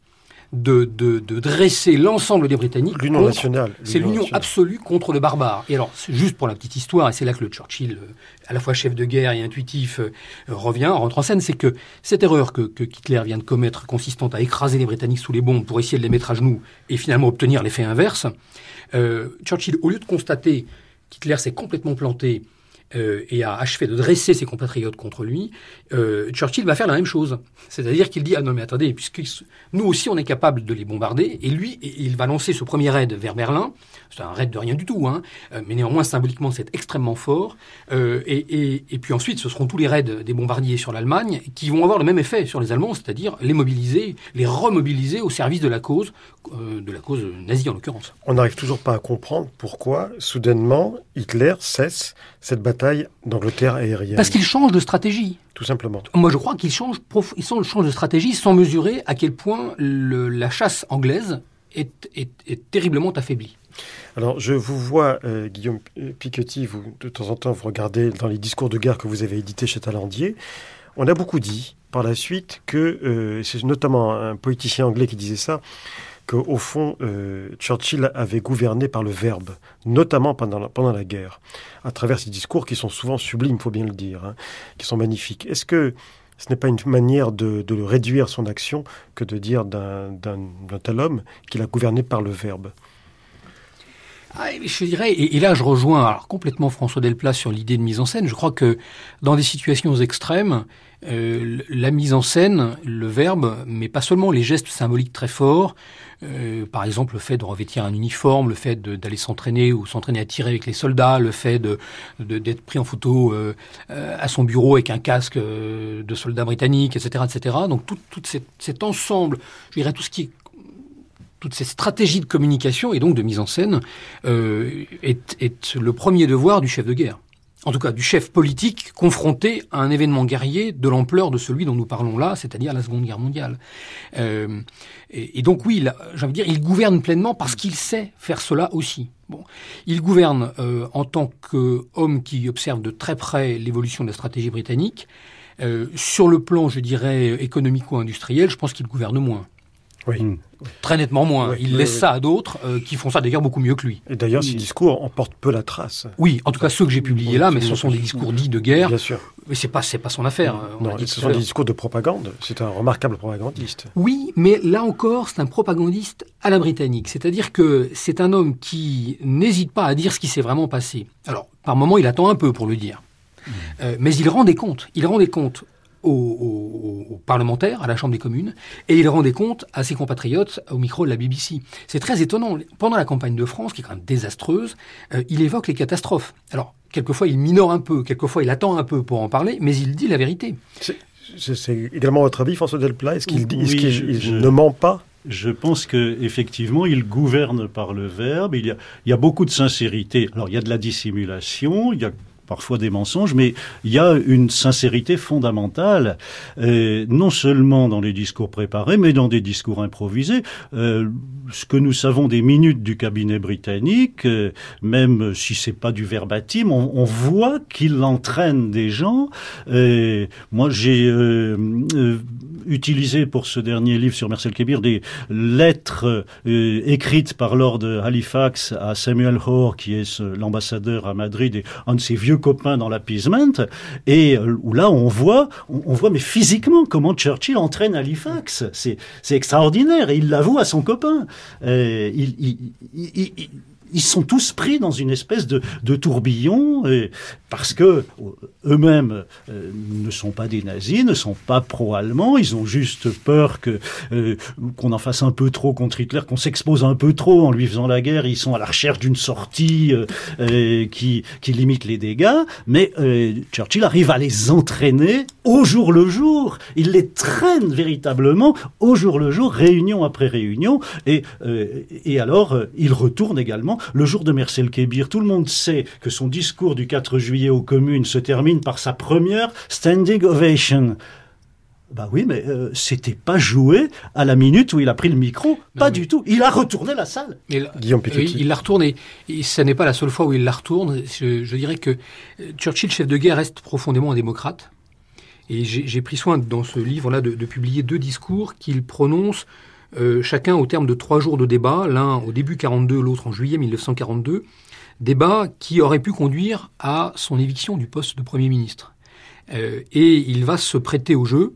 de, de, de dresser l'ensemble des Britanniques. L'union nationale. C'est l'union absolue contre le barbare. Et alors, juste pour la petite histoire, et c'est là que le Churchill, euh, à la fois chef de guerre et intuitif, euh, revient, rentre en scène, c'est que cette erreur que, que Hitler vient de commettre, consistant à écraser les Britanniques sous les bombes pour essayer de les mettre à genoux et finalement obtenir l'effet inverse, euh, Churchill, au lieu de constater qu'Hitler s'est complètement planté euh, et a achevé de dresser ses compatriotes contre lui, euh, Churchill va faire la même chose. C'est-à-dire qu'il dit, ah non mais attendez, puisque nous aussi on est capable de les bombarder, et lui, il va lancer ce premier raid vers Berlin, c'est un raid de rien du tout, hein, euh, mais néanmoins symboliquement c'est extrêmement fort, et, et, et puis ensuite ce seront tous les raids des bombardiers sur l'Allemagne qui vont avoir le même effet sur les Allemands, c'est-à-dire les mobiliser, les remobiliser au service de la cause, de la cause nazie en l'occurrence. On n'arrive toujours pas à comprendre pourquoi, soudainement, Hitler cesse cette bataille d'Angleterre aérienne. Parce qu'il change de stratégie. Tout simplement. Moi, je crois qu'il change, prof- change change de stratégie sans mesurer à quel point le- la chasse anglaise est, est, est terriblement affaiblie. Alors, je vous vois, euh, Guillaume Piketty, vous, de temps en temps, vous regardez dans les discours de guerre que vous avez édités chez Talandier. On a beaucoup dit, par la suite, que, euh, c'est notamment un politicien anglais qui disait ça, qu'au fond, euh, Churchill avait gouverné par le verbe, notamment pendant la, pendant la guerre, à travers ses discours qui sont souvent sublimes, faut bien le dire, hein, qui sont magnifiques. Est-ce que ce n'est pas une manière de, réduire son action que de dire d'un tel homme qu'il a gouverné par le verbe? Ah, je dirais, et, là je rejoins complètement François Delplas sur l'idée de mise en scène. Je crois que dans des situations extrêmes, euh, la mise en scène, le verbe, mais pas seulement les gestes symboliques très forts, euh, par exemple le fait de revêtir un uniforme, le fait de- d'aller s'entraîner ou s'entraîner à tirer avec les soldats, le fait de de- d'être pris en photo euh, euh, à son bureau avec un casque de soldat britannique, etc., etc. Donc tout, cet, ensemble, je dirais tout ce qui est toutes ces stratégies de communication et donc de mise en scène euh, est le premier devoir du chef de guerre. En tout cas, du chef politique confronté à un événement guerrier de l'ampleur de celui dont nous parlons là, c'est-à-dire la Seconde Guerre mondiale. Euh, et, donc oui, j'ai envie dire, il gouverne pleinement parce qu'il sait faire cela aussi. Bon, il gouverne euh, en tant qu'homme qui observe de très près l'évolution de la stratégie britannique. Euh, sur le plan, je dirais, économico-industriel, je pense qu'il gouverne moins. Oui. Mm. Très nettement moins. il laisse ça à d'autres euh, qui font ça d'ailleurs beaucoup mieux que lui. Et d'ailleurs, ces discours en portent peu la trace. Oui, en tout cas ceux que j'ai publiés là, mais ce sont des discours dits de guerre. Bien sûr. Mais c'est pas c'est pas son affaire. Non, ce sont des discours de propagande. C'est un remarquable propagandiste. Oui, mais là encore, c'est un propagandiste à la britannique. C'est-à-dire que c'est un homme qui n'hésite pas à dire ce qui s'est vraiment passé. Alors, par moments, il attend un peu pour le dire. Mmh. Euh, mais il rend des comptes. Il rend des comptes aux, parlementaires, à la Chambre des communes, et il rendait compte à ses compatriotes au micro de la BBC. C'est très étonnant. Pendant la campagne de France, qui est quand même désastreuse, euh, il évoque les catastrophes. Alors, quelquefois, il minore un peu, quelquefois, il attend un peu pour en parler, mais il dit la vérité. C'est également votre avis, François Delplat? Est-ce qu'il ne ment pas? je pense que effectivement, il gouverne par le verbe. Il y, a, il y a beaucoup de sincérité. Alors, il y a de la dissimulation. Il y a parfois des mensonges, mais il y a une sincérité fondamentale, euh, non seulement dans les discours préparés, mais dans des discours improvisés. Euh, ce que nous savons des minutes du cabinet britannique, euh, même si c'est pas du verbatim, on, voit qu'il entraîne des gens. moi, j'ai utilisé pour ce dernier livre sur Marcel Kébir des lettres écrites par Lord Halifax à Samuel Hoare, qui est l'ambassadeur à Madrid et un de ses vieux copains dans l'appeasement, et euh, où là on voit, on, voit mais physiquement comment Churchill entraîne Halifax. C'est, extraordinaire, et il l'avoue à son copain. Euh, il, ils sont tous pris dans une espèce de, tourbillon et, parce que euh, eux-mêmes euh, ne sont pas des nazis, ne sont pas pro-allemands, ils ont juste peur que euh, qu'on en fasse un peu trop contre Hitler, qu'on s'expose un peu trop en lui faisant la guerre. Ils sont à la recherche d'une sortie qui, qui limite les dégâts, mais Churchill arrive à les entraîner au jour le jour. Il les traîne véritablement au jour le jour, réunion après réunion, et, et alors il retourne également le jour de Mercel Kébir, tout le monde sait que son discours du 4 juillet aux communes se termine par sa première standing ovation. Bah oui, mais euh, c'était pas joué à la minute où il a pris le micro. pas du tout. Il a retourné la salle. Guillaume il l'a retourné. Et ce n'est pas la seule fois où il la retourne. Je, dirais que euh, Churchill, chef de guerre, reste profondément un démocrate. Et j'ai pris soin dans ce livre-là de, de, publier deux discours qu'il prononce euh, chacun au terme de trois jours de débat, l'un au début 42, l'autre en juillet 1942, débat qui aurait pu conduire à son éviction du poste de Premier ministre. Euh, et il va se prêter au jeu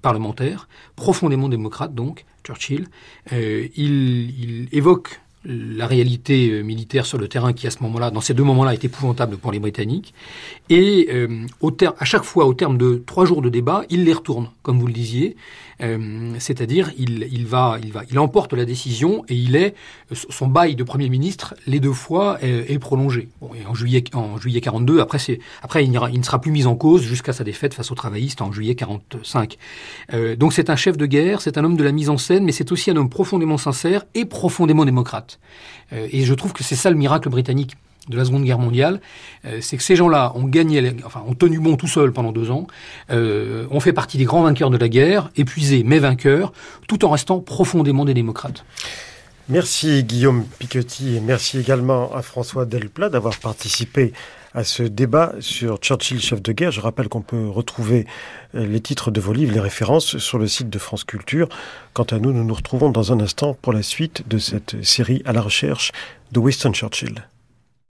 parlementaire, profondément démocrate donc, Churchill. Euh, il, évoque la réalité militaire sur le terrain qui à ce moment-là, dans ces deux moments-là, est épouvantable pour les Britanniques. Et à chaque fois, au terme de trois jours de débat, il les retourne, comme vous le disiez. Euh, c'est-à-dire il, il, va, il va, il emporte la décision et il est son bail de premier ministre les deux fois est, prolongé. Bon, et en juillet, en juillet 42, après c'est, après il, il, ne sera plus mis en cause jusqu'à sa défaite face aux travaillistes en juillet 45. Euh, donc c'est un chef de guerre, c'est un homme de la mise en scène, mais c'est aussi un homme profondément sincère et profondément démocrate. Euh, et je trouve que c'est ça le miracle britannique de la Seconde Guerre mondiale, euh, c'est que ces gens-là ont gagné, enfin ont tenu bon tout seuls pendant deux ans, euh, ont fait partie des grands vainqueurs de la guerre, épuisés mais vainqueurs, tout en restant profondément des démocrates. Merci Guillaume Piquetti et merci également à François Delplat d'avoir participé à ce débat sur Churchill, chef de guerre. Je rappelle qu'on peut retrouver euh, les titres de vos livres, les références sur le site de France Culture. Quant à nous, nous nous retrouvons dans un instant pour la suite de cette série à la recherche de Winston Churchill.